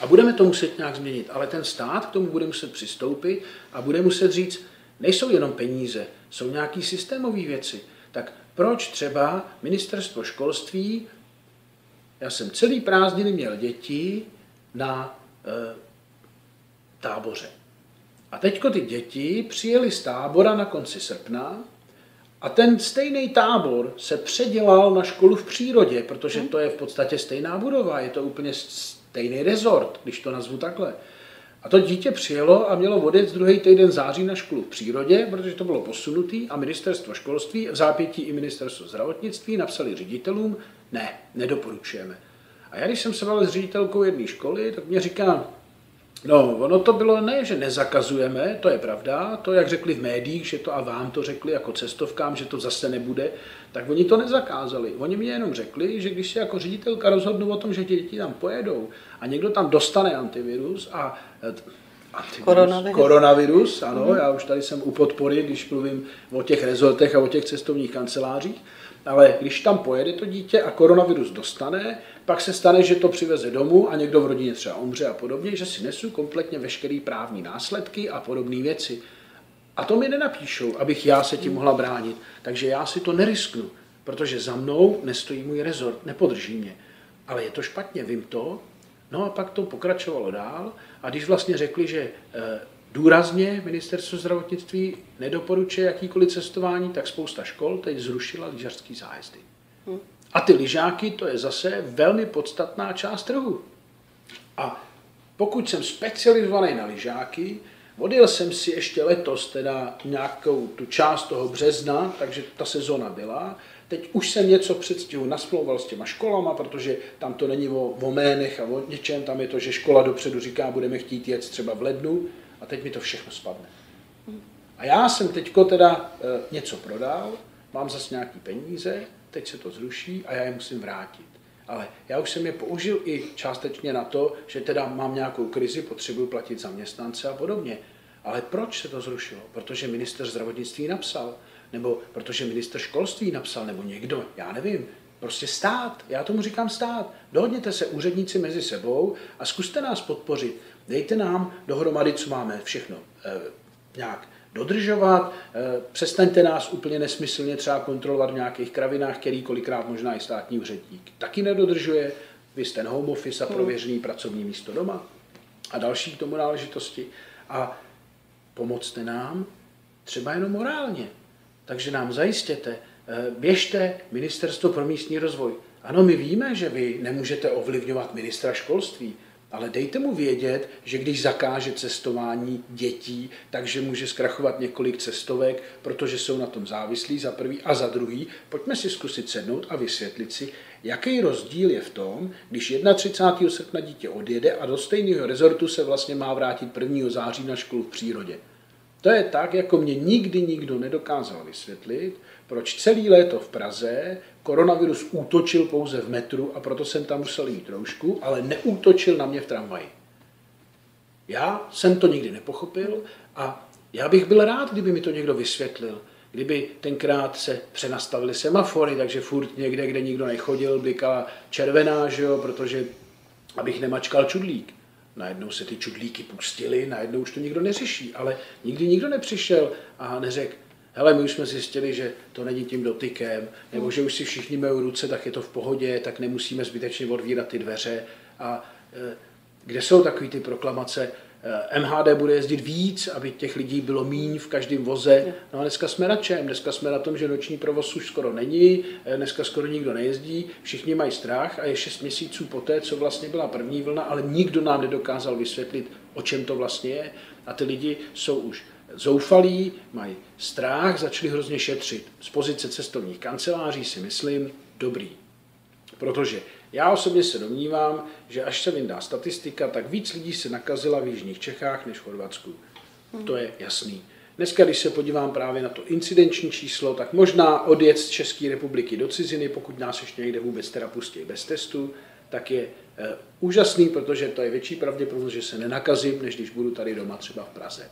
A budeme to muset nějak změnit, ale ten stát k tomu bude muset přistoupit a bude muset říct, nejsou jenom peníze, jsou nějaké systémové věci. Tak proč třeba ministerstvo školství, já jsem celý prázdniny měl děti na e, táboře. A teďko ty děti přijeli z tábora na konci srpna a ten stejný tábor se předělal na školu v přírodě, protože to je v podstatě stejná budova, je to úplně stejný rezort, když to nazvu takhle. A to dítě přijelo a mělo odjet druhý týden září na školu v přírodě, protože to bylo posunutý a ministerstvo školství, v zápětí i ministerstvo zdravotnictví napsali ředitelům, Ne, nedoporučujeme. A já, když jsem se bavil s ředitelkou jedné školy, tak mě říká, no, ono to bylo ne, že nezakazujeme, to je pravda, to, jak řekli v médiích, že to a vám to řekli jako cestovkám, že to zase nebude, tak oni to nezakázali. Oni mi jenom řekli, že když se jako ředitelka rozhodnou o tom, že děti tam pojedou a někdo tam dostane antivirus a Antivirus, koronavirus. koronavirus, ano, mm-hmm. já už tady jsem u podpory, když mluvím o těch rezortech a o těch cestovních kancelářích, ale když tam pojede to dítě a koronavirus dostane, pak se stane, že to přiveze domů a někdo v rodině třeba umře a podobně, že si nesu kompletně veškeré právní následky a podobné věci. A to mi nenapíšou, abych já se tím mohla bránit. Takže já si to nerisknu, protože za mnou nestojí můj rezort, nepodrží mě. Ale je to špatně, vím to. No a pak to pokračovalo dál. A když vlastně řekli, že eh, důrazně ministerstvo zdravotnictví nedoporučuje jakýkoliv cestování, tak spousta škol teď zrušila lyžařský zájezdy. Hmm. A ty lyžáky, to je zase velmi podstatná část trhu. A pokud jsem specializovaný na lyžáky, odjel jsem si ještě letos teda nějakou tu část toho března, takže ta sezona byla. Teď už jsem něco předstihu nasmlouval s těma školama, protože tam to není o, o ménech a o něčem, tam je to, že škola dopředu říká, budeme chtít jet třeba v lednu a teď mi to všechno spadne. A já jsem teďko teda e, něco prodal, mám zase nějaký peníze, teď se to zruší a já je musím vrátit. Ale já už jsem je použil i částečně na to, že teda mám nějakou krizi, potřebuji platit zaměstnance a podobně. Ale proč se to zrušilo? Protože minister zdravotnictví napsal, nebo protože minister školství napsal, nebo někdo, já nevím. Prostě stát, já tomu říkám stát. Dohodněte se úředníci mezi sebou a zkuste nás podpořit. Dejte nám dohromady, co máme všechno eh, nějak dodržovat, eh, přestaňte nás úplně nesmyslně třeba kontrolovat v nějakých kravinách, který kolikrát možná i státní úředník taky nedodržuje, vy jste home office a hmm. prověřený pracovní místo doma a další k tomu náležitosti. A pomocte nám třeba jenom morálně. Takže nám zajistěte, eh, běžte Ministerstvo pro místní rozvoj. Ano, my víme, že vy nemůžete ovlivňovat ministra školství, ale dejte mu vědět, že když zakáže cestování dětí, takže může zkrachovat několik cestovek, protože jsou na tom závislí za prvý a za druhý. Pojďme si zkusit sednout a vysvětlit si, jaký rozdíl je v tom, když 31. srpna dítě odjede a do stejného rezortu se vlastně má vrátit 1. září na školu v přírodě. To je tak, jako mě nikdy nikdo nedokázal vysvětlit, proč celý léto v Praze koronavirus útočil pouze v metru a proto jsem tam musel mít roušku, ale neútočil na mě v tramvaji. Já jsem to nikdy nepochopil a já bych byl rád, kdyby mi to někdo vysvětlil. Kdyby tenkrát se přenastavily semafory, takže furt někde, kde nikdo nechodil, blikala červená, že jo, protože abych nemačkal čudlík. Najednou se ty čudlíky pustily, najednou už to nikdo neřeší, ale nikdy nikdo nepřišel a neřekl, hele, my už jsme zjistili, že to není tím dotykem, nebo že už si všichni mají ruce, tak je to v pohodě, tak nemusíme zbytečně odvírat ty dveře. A e, kde jsou takové ty proklamace, e, MHD bude jezdit víc, aby těch lidí bylo míň v každém voze. No a dneska jsme na čem? Dneska jsme na tom, že noční provoz už skoro není, e, dneska skoro nikdo nejezdí, všichni mají strach a je šest měsíců poté, co vlastně byla první vlna, ale nikdo nám nedokázal vysvětlit, o čem to vlastně je. A ty lidi jsou už zoufalí, mají strach, začali hrozně šetřit. Z pozice cestovních kanceláří si myslím, dobrý. Protože já osobně se domnívám, že až se vyndá statistika, tak víc lidí se nakazila v Jižních Čechách než v Chorvatsku. To je jasný. Dneska, když se podívám právě na to incidenční číslo, tak možná odjet z České republiky do ciziny, pokud nás ještě někde vůbec teda pustí bez testu, tak je e, úžasný, protože to je větší pravděpodobnost, že se nenakazím, než když budu tady doma třeba v Praze.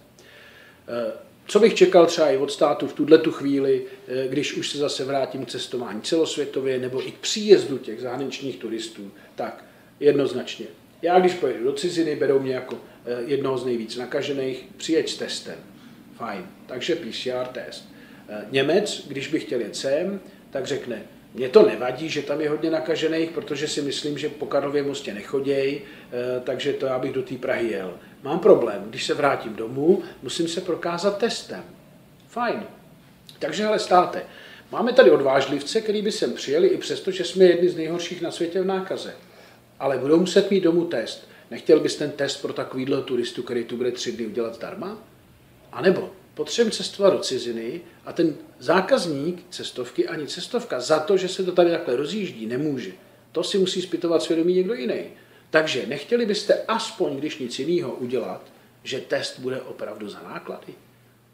Eh, co bych čekal třeba i od státu v tuhle tu chvíli, eh, když už se zase vrátím k cestování celosvětově nebo i k příjezdu těch zahraničních turistů, tak jednoznačně. Já když pojedu do ciziny, berou mě jako eh, jednoho z nejvíc nakažených, přijeď s testem. Fajn, takže PCR test. Němec, když by chtěl jet sem, tak řekne, mně to nevadí, že tam je hodně nakažených, protože si myslím, že po Karlově mostě nechodějí, takže to já bych do té Prahy jel. Mám problém, když se vrátím domů, musím se prokázat testem. Fajn. Takže ale státe. Máme tady odvážlivce, který by sem přijeli i přesto, že jsme jedni z nejhorších na světě v nákaze. Ale budou muset mít domů test. Nechtěl bys ten test pro takovýhle turistu, který tu bude tři dny udělat zdarma? A nebo potřebujeme cestovat do ciziny a ten zákazník cestovky ani cestovka za to, že se to tady takhle rozjíždí, nemůže. To si musí zpytovat svědomí někdo jiný. Takže nechtěli byste aspoň, když nic jiného, udělat, že test bude opravdu za náklady?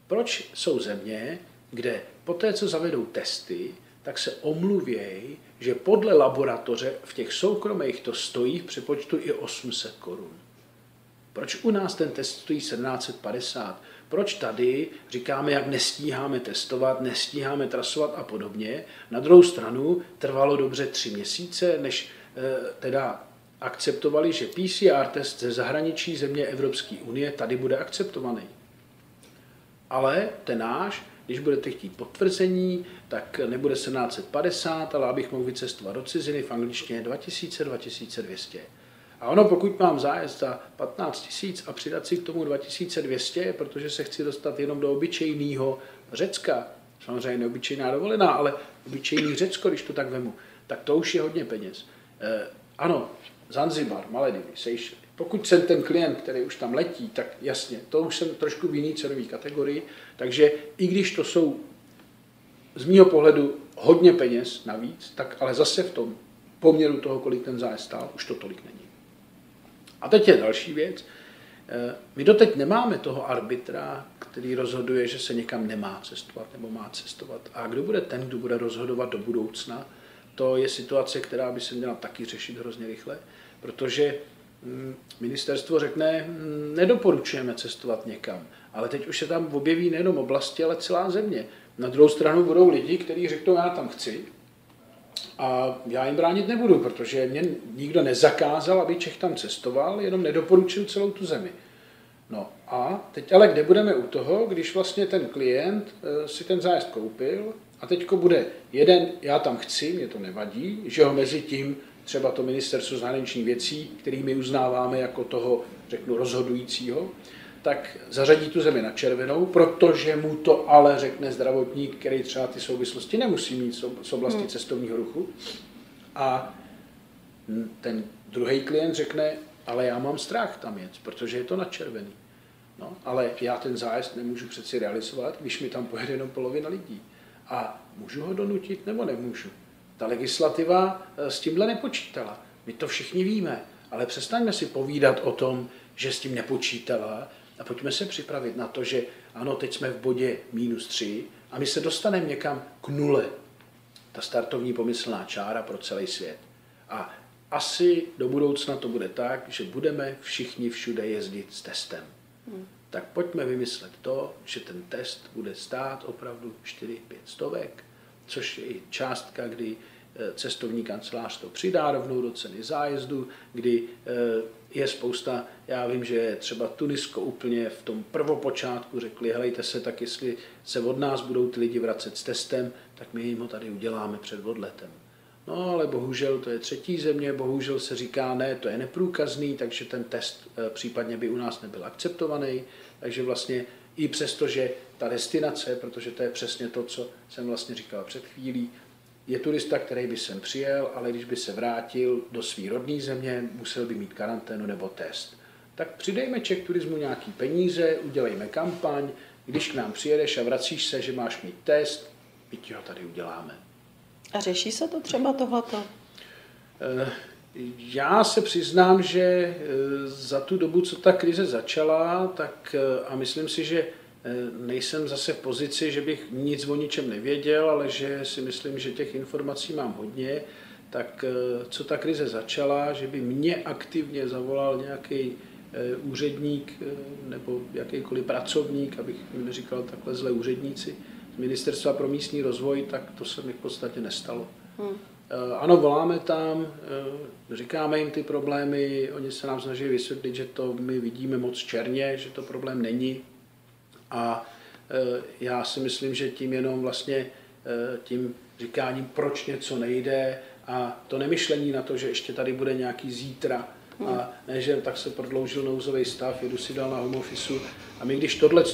Proč jsou země, kde po té, co zavedou testy, tak se omluvějí, že podle laboratoře v těch soukromých to stojí v přepočtu i 800 korun. Proč u nás ten test stojí 1750? Proč tady říkáme, jak nestíháme testovat, nestíháme trasovat a podobně? Na druhou stranu trvalo dobře tři měsíce, než eh, teda akceptovali, že PCR test ze zahraničí země Evropské unie tady bude akceptovaný. Ale ten náš, když budete chtít potvrzení, tak nebude 1750, ale abych mohl vycestovat do ciziny v angličtině 2000-2200. A ono, pokud mám zájezd za 15 tisíc a přidat si k tomu 2200, protože se chci dostat jenom do obyčejného Řecka, samozřejmě neobyčejná dovolená, ale obyčejný Řecko, když to tak vemu, tak to už je hodně peněz. E, ano, Zanzibar, Maledivy, Seychelles. Pokud jsem ten klient, který už tam letí, tak jasně, to už jsem trošku v jiný cenové kategorii, takže i když to jsou z mýho pohledu hodně peněz navíc, tak ale zase v tom poměru toho, kolik ten zájezd stál, už to tolik není. A teď je další věc. Eh, my doteď nemáme toho arbitra, který rozhoduje, že se někam nemá cestovat nebo má cestovat. A kdo bude ten, kdo bude rozhodovat do budoucna, to je situace, která by se měla taky řešit hrozně rychle, protože mm, ministerstvo řekne, mm, nedoporučujeme cestovat někam, ale teď už se tam objeví nejenom oblasti, ale celá země. Na druhou stranu budou lidi, kteří řeknou, já tam chci, a já jim bránit nebudu, protože mě nikdo nezakázal, aby Čech tam cestoval, jenom nedoporučil celou tu zemi. No a teď ale kde budeme u toho, když vlastně ten klient eh, si ten zájezd koupil a teďko bude jeden, já tam chci, mě to nevadí, že ho mezi tím třeba to ministerstvo zahraničních věcí, který my uznáváme jako toho, řeknu, rozhodujícího, tak zařadí tu zemi na červenou, protože mu to ale řekne zdravotník, který třeba ty souvislosti nemusí mít z oblasti hmm. cestovního ruchu. A ten druhý klient řekne, ale já mám strach tam jet, protože je to na červený. No, ale já ten zájezd nemůžu přeci realizovat, když mi tam pojede jenom polovina lidí. A můžu ho donutit nebo nemůžu? Ta legislativa eh, s tímhle nepočítala. My to všichni víme, ale přestaňme si povídat o tom, že s tím nepočítala a pojďme se připravit na to, že ano, teď jsme v bodě minus 3 a my se dostaneme někam k nule. Ta startovní pomyslná čára pro celý svět. A asi do budoucna to bude tak, že budeme všichni všude jezdit s testem. Hmm. Tak pojďme vymyslet to, že ten test bude stát opravdu 4-5 stovek, což je i částka, kdy eh, cestovní kancelář to přidá rovnou do ceny zájezdu, kdy eh, je spousta, já vím, že třeba Tunisko úplně v tom prvopočátku řekli, helejte se, tak jestli se od nás budou ty lidi vracet s testem, tak my jim ho tady uděláme před odletem. No ale bohužel to je třetí země, bohužel se říká, ne, to je neprůkazný, takže ten test eh, případně by u nás nebyl akceptovaný. Takže vlastně i přesto, že ta destinace, protože to je přesně to, co jsem vlastně říkal před chvílí, je turista, který by sem přijel, ale když by se vrátil do své rodné země, musel by mít karanténu nebo test. Tak přidejme Czech turismu nějaký peníze, udělejme kampaň, když k nám přijedeš a vracíš se, že máš mít test, my ti ho tady uděláme. A řeší se to třeba tohleto? Eh, já se přiznám, že eh, za tu dobu, co ta krize začala, tak eh, a myslím si, že nejsem zase v pozici, že bych nic o ničem nevěděl, ale že si myslím, že těch informací mám hodně, tak eh, co ta krize začala, že by mě aktivně zavolal nějaký eh, úředník nebo jakýkoliv pracovník, abych neříkal takhle zle úředníci, z Ministerstva pro místní rozvoj, tak to se mi v podstatě nestalo. Hmm. Ano, voláme tam, říkáme jim ty problémy, oni se nám snaží vysvětlit, že to my vidíme moc černě, že to problém není, a e, já si myslím, že tím jenom vlastně e, tím říkáním, proč něco nejde a to nemyšlení na to, že ještě tady bude nějaký zítra a ne, že tak se prodloužil nouzový stav, jedu si dal na home office a my když tohle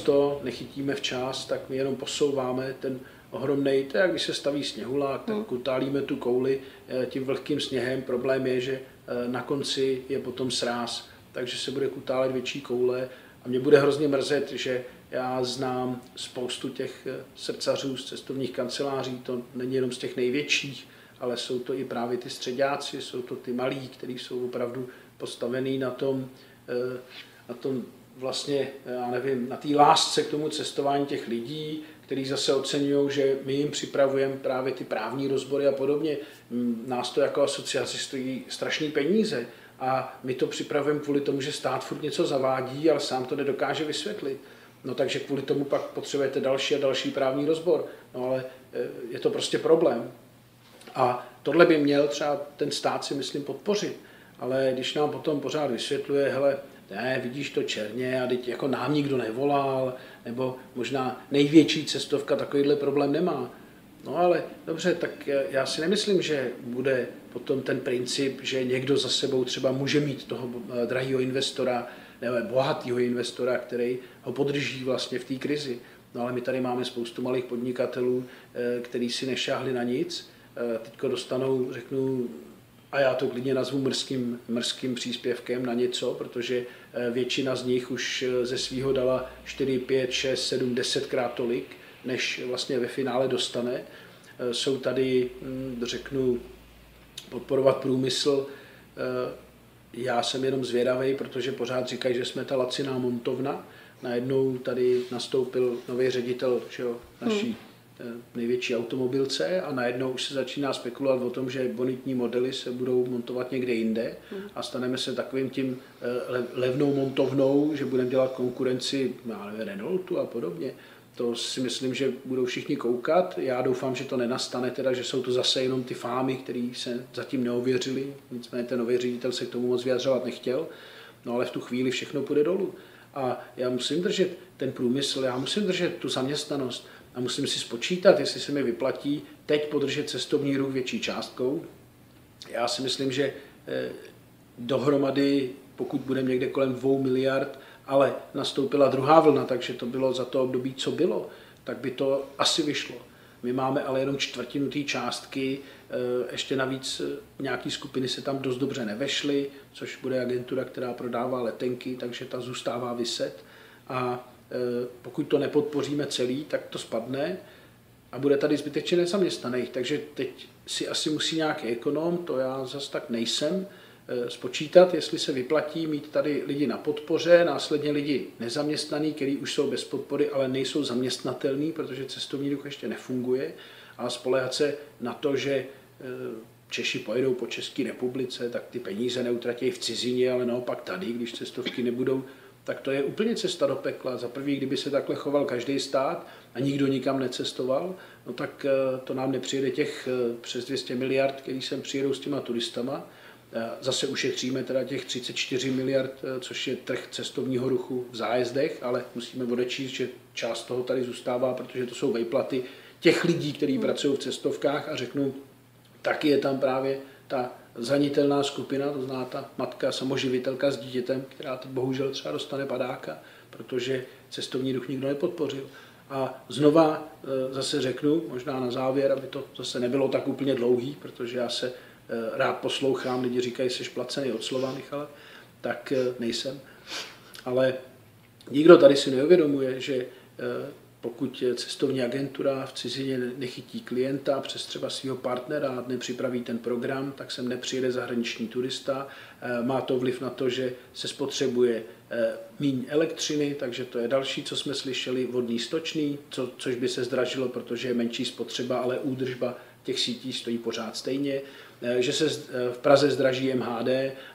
nechytíme včas, tak my jenom posouváme ten ohromný, to je jak když se staví sněhulák, tak kutálíme tu kouli e, tím vlhkým sněhem. Problém je, že na konci je potom sráz, takže se bude kutálet větší koule a mě bude hrozně mrzet, že Já znám spoustu těch eh, srdcařů z cestovních kanceláří, to není jenom z těch největších, ale jsou to i právě ty středáci, jsou to ty malí, kteří jsou opravdu postavený na tom, eh, na tom vlastně, já nevím, na té lásce k tomu cestování těch lidí, který zase oceňují, že my jim připravujeme právě ty právní rozbory a podobně. Nás to jako asociaci stojí strašný peníze a my to připravujeme kvůli tomu, že stát furt něco zavádí, ale sám to nedokáže vysvětlit. No takže kvůli tomu pak potřebujete další a další právní rozbor. No ale e, je to prostě problém. A tohle by měl třeba ten stát si myslím podpořit. Ale když nám potom pořád vysvětluje, hele, ne, vidíš to černě a teď jako nám nikdo nevolal, nebo možná největší cestovka takovýhle problém nemá. No ale dobře, tak já si nemyslím, že bude potom ten princip, že někdo za sebou třeba může mít toho eh, drahého investora nebo bohatého investora, který ho podrží vlastně v té krizi. No ale my tady máme spoustu malých podnikatelů, eh, kteří si nešáhli na nic, eh, teďko dostanou, řeknu, a já to klidně nazvu mrzkým, mrzkým příspěvkem na něco, protože většina z nich už ze svého dala 4, 5, 6, 7, 10 krát tolik, než vlastně ve finále dostane. Jsou tady, hm, řeknu, podporovat průmysl. Eh, já jsem jenom zvědavý, protože pořád říkají, že jsme ta laciná montovna. Najednou tady nastoupil nový ředitel že jo, naší hmm. největší automobilce a najednou už se začíná spekulovat o tom, že bonitní modely se budou montovat někde jinde hmm. a staneme se takovým tím eh, levnou montovnou, že budeme dělat konkurenci já nevím, Renaultu a podobně to si myslím, že budou všichni koukat. Já doufám, že to nenastane, teda, že jsou to zase jenom ty fámy, které se zatím neověřili. Nicméně ten nový ředitel se k tomu moc vyjadřovat nechtěl. No ale v tu chvíli všechno půjde dolů. A já musím držet ten průmysl, já musím držet tu zaměstnanost a musím si spočítat, jestli se mi vyplatí teď podržet cestovní ruch větší částkou. Já si myslím, že eh, dohromady, pokud budeme někde kolem 2 miliard, ale nastoupila druhá vlna, takže to bylo za to období, co bylo, tak by to asi vyšlo. My máme ale jenom čtvrtinu té částky, eh, ještě navíc eh, nějaké skupiny se tam dost dobře nevešly, což bude agentura, která prodává letenky, takže ta zůstává vyset. A eh, pokud to nepodpoříme celý, tak to spadne a bude tady zbytečně nezaměstnaných. Takže teď si asi musí nějaký ekonom, to já zase tak nejsem, spočítat, jestli se vyplatí mít tady lidi na podpoře, následně lidi nezaměstnaný, kteří už jsou bez podpory, ale nejsou zaměstnatelní, protože cestovní ruch ještě nefunguje, a spolehat se na to, že eh, Češi pojedou po České republice, tak ty peníze neutratí v cizině, ale naopak tady, když cestovky nebudou, tak to je úplně cesta do pekla. Za prvý, kdyby se takhle choval každý stát a nikdo nikam necestoval, no tak eh, to nám nepřijede těch přes 200 miliard, který sem přijedou s těma turistama. Zase ušetříme teda těch 34 miliard, eh, což je trh cestovního ruchu v zájezdech, ale musíme odečíst, že část toho tady zůstává, protože to jsou vejplaty těch lidí, kteří hmm. pracují v cestovkách a řeknu, taky je tam právě ta zranitelná skupina, to zná ta matka samoživitelka s dítětem, která to bohužel třeba dostane padáka, protože cestovní ruch nikdo nepodpořil. A znova eh, zase řeknu, možná na závěr, aby to zase nebylo tak úplně dlouhý, protože já se rád poslouchám, lidi říkají, jsi placený od slova, Michale, tak eh, nejsem. Ale nikdo tady si neuvědomuje, že eh, pokud cestovní agentura v cizině nechytí klienta přes třeba svého partnera a nepřipraví ten program, tak sem nepřijede zahraniční turista. Má to vliv na to, že se spotřebuje míň elektřiny, takže to je další, co jsme slyšeli, vodní stočný, co, což by se zdražilo, protože je menší spotřeba, ale údržba těch sítí stojí pořád stejně. Eh, že se eh, v Praze zdraží MHD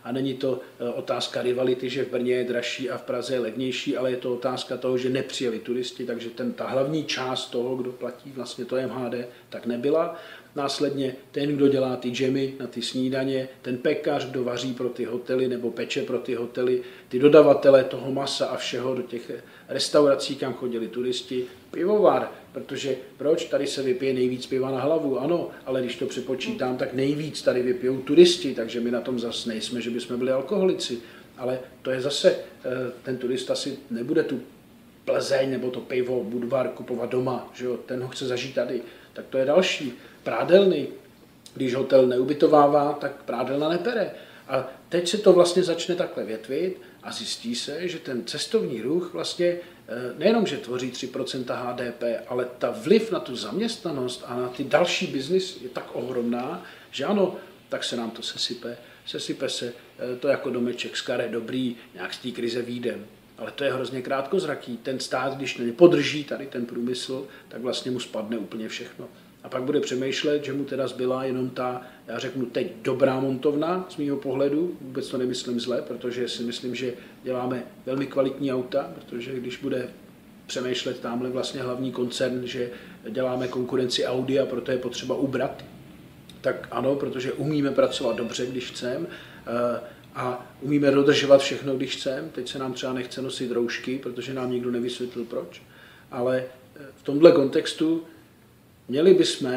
a není to eh, otázka rivality, že v Brně je dražší a v Praze je levnější, ale je to otázka toho, že nepřijeli turisti, takže ten, ta hlavní část toho, kdo platí vlastně to MHD, tak nebyla. Následně ten, kdo dělá ty džemy na ty snídaně, ten pekař, kdo vaří pro ty hotely nebo peče pro ty hotely, ty dodavatele toho masa a všeho do těch restaurací, kam chodili turisti, pivovar, protože proč tady se vypije nejvíc piva na hlavu? Ano, ale když to přepočítám, tak nejvíc tady vypijou turisti, takže my na tom zase nejsme, že bychom byli alkoholici. Ale to je zase, eh, ten turista si nebude tu Plzeň nebo to pivo, Budvar kupovat doma, že jo? ten ho chce zažít tady. Tak to je další. Prádelny, když hotel neubytovává, tak prádelna nepere. A teď se to vlastně začne takhle větvit a zjistí se, že ten cestovní ruch vlastně nejenom, že tvoří 3% HDP, ale ta vliv na tu zaměstnanost a na ty další biznis je tak ohromná, že ano, tak se nám to sesype. Sesype se eh, to jako domeček z kare dobrý, nějak z té krize výjdem. Ale to je hrozně krátkozraký. Ten stát, když nepodrží tady ten průmysl, tak vlastně mu spadne úplně všechno. A pak bude přemýšlet, že mu teda zbyla jenom ta, já řeknu teď dobrá montovna z mého pohledu, vůbec to nemyslím zle, protože si myslím, že děláme velmi kvalitní auta, protože když bude přemýšlet tamhle vlastně hlavní koncern, že děláme konkurenci Audi a proto je potřeba ubrat, tak ano, protože umíme pracovat dobře, když chceme eh, a umíme dodržovat všechno, když chceme. Teď se nám třeba nechce nosit roušky, protože nám nikdo nevysvětlil proč, ale eh, v tomhle kontextu Měli bychom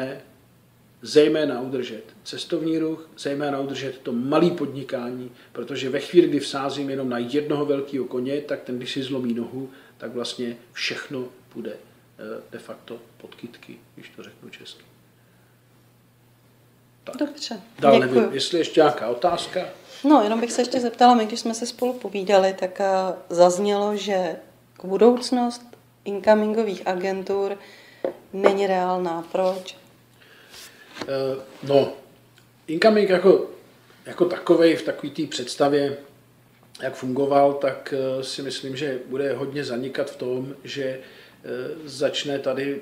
zejména udržet cestovní ruch, zejména udržet to malé podnikání, protože ve chvíli, kdy vsázím jenom na jednoho velkého koně, tak ten, když si zlomí nohu, tak vlastně všechno bude eh, de facto pod kytky, když to řeknu česky. Tak. Dobře, Dál děkuju. nevím, jestli ještě nějaká otázka. No, jenom bych se ještě zeptala, my když jsme se spolu povídali, tak eh, zaznělo, že k budoucnost incomingových agentur není reálná. Proč? Uh, no, incoming jako, jako takový v takové té představě, jak fungoval, tak uh, si myslím, že bude hodně zanikat v tom, že uh, začne tady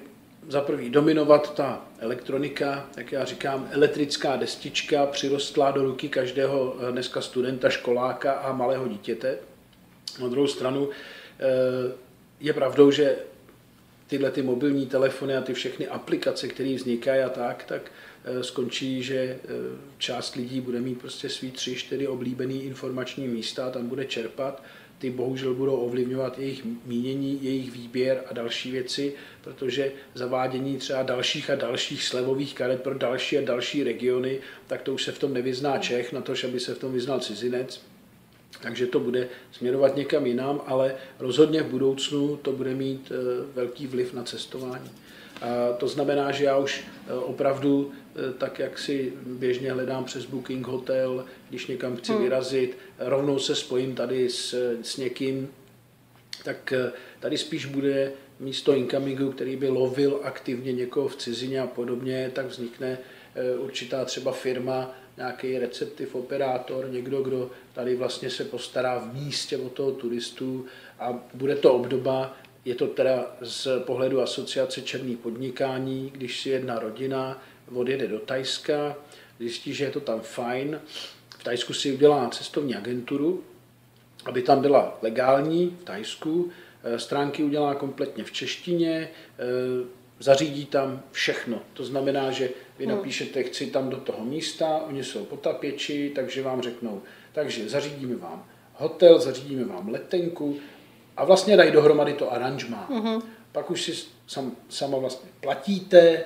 za prvý dominovat ta elektronika, jak já říkám, elektrická destička přirostlá do ruky každého dneska studenta, školáka a malého dítěte. Na druhou stranu je pravdou, že tyhle ty mobilní telefony a ty všechny aplikace, které vznikají a tak, tak eh, skončí, že eh, část lidí bude mít prostě svý tři, čtyři oblíbený informační místa, tam bude čerpat, ty bohužel budou ovlivňovat jejich mínění, jejich výběr a další věci, protože zavádění třeba dalších a dalších slevových karet pro další a další regiony, tak to už se v tom nevyzná Čech, na to, aby se v tom vyznal cizinec. Takže to bude směrovat někam jinam, ale rozhodně v budoucnu to bude mít eh, velký vliv na cestování. A to znamená, že já už eh, opravdu, eh, tak jak si běžně hledám přes Booking Hotel, když někam chci hmm. vyrazit, rovnou se spojím tady s, s někým, tak tady spíš bude místo incomingu, který by lovil aktivně někoho v cizině a podobně, tak vznikne určitá třeba firma, nějaký receptiv operátor, někdo, kdo tady vlastně se postará v místě o toho turistu a bude to obdoba, je to teda z pohledu asociace černý podnikání, když si jedna rodina odjede do Tajska, zjistí, že je to tam fajn, v Tajsku si udělá cestovní agenturu, aby tam byla legální v Tajsku, eh, stránky udělá kompletně v češtině, eh, zařídí tam všechno. To znamená, že vy hmm. napíšete, chci tam do toho místa, oni jsou potapěči, takže vám řeknou, takže zařídíme vám hotel, zařídíme vám letenku a vlastně dají dohromady to aranžma. Mm-hmm. Pak už si sam, sama vlastně platíte,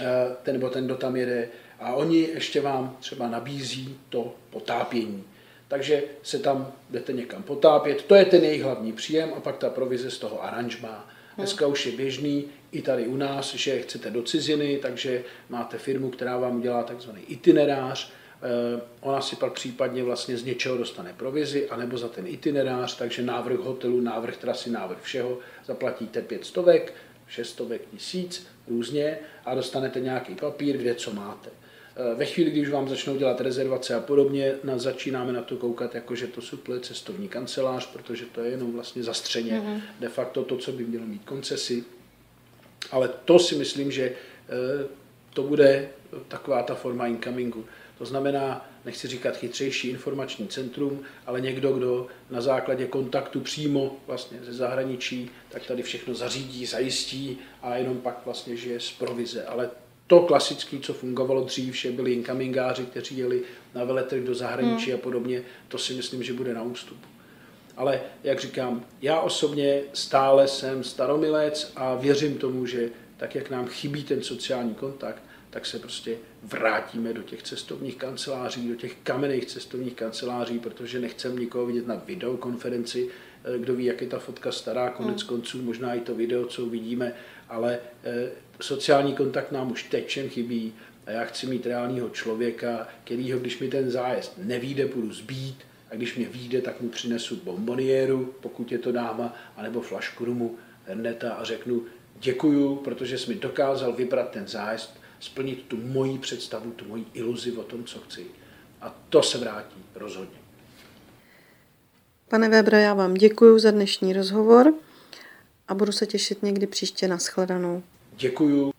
eh, ten nebo ten, kdo tam jede, a oni ještě vám třeba nabízí to potápění. Takže se tam jdete někam potápět, to je ten jejich hlavní příjem a pak ta provize z toho aranžma. Dneska už je běžný i tady u nás, že chcete do ciziny, takže máte firmu, která vám udělá takzvaný itinerář, eh, Ona si pak případně vlastně z něčeho dostane provizi, anebo za ten itinerář, takže návrh hotelu, návrh trasy, návrh všeho, zaplatíte pět stovek, šestovek, tisíc, různě a dostanete nějaký papír, kde co máte. Eh, ve chvíli, když vám začnou dělat rezervace a podobně, na, začínáme na to koukat, jako že to supluje cestovní kancelář, protože to je jenom vlastně zastřeně mm-hmm. de facto to, co by mělo mít koncesi. Ale to si myslím, že eh, to bude taková ta forma incomingu. To znamená, nechci říkat chytřejší informační centrum, ale někdo, kdo na základě kontaktu přímo vlastně ze zahraničí, tak tady všechno zařídí, zajistí a jenom pak vlastně žije z provize. Ale to klasické, co fungovalo dřív, že byli incomingáři, kteří jeli na veletrh do zahraničí hmm. a podobně, to si myslím, že bude na ústupu. Ale jak říkám, já osobně stále jsem staromilec a věřím tomu, že tak, jak nám chybí ten sociální kontakt, tak se prostě vrátíme do těch cestovních kanceláří, do těch kamenných cestovních kanceláří, protože nechcem nikoho vidět na videokonferenci, eh, kdo ví, jak je ta fotka stará, konec hmm. konců, možná i to video, co vidíme, ale eh, sociální kontakt nám už teď všem chybí. a já chci mít reálního člověka, kterýho, když mi ten zájezd nevíde, půjdu zbít a když mě vyjde, tak mu přinesu bomboniéru, pokud je to dáma, anebo flašku rumu Herneta a řeknu děkuju, protože jsi mi dokázal vybrat ten zájezd, splnit tu moji představu, tu moji iluzi o tom, co chci. A to se vrátí rozhodně. Pane Webre, já vám děkuji za dnešní rozhovor a budu se těšit někdy příště na shledanou. Děkuju.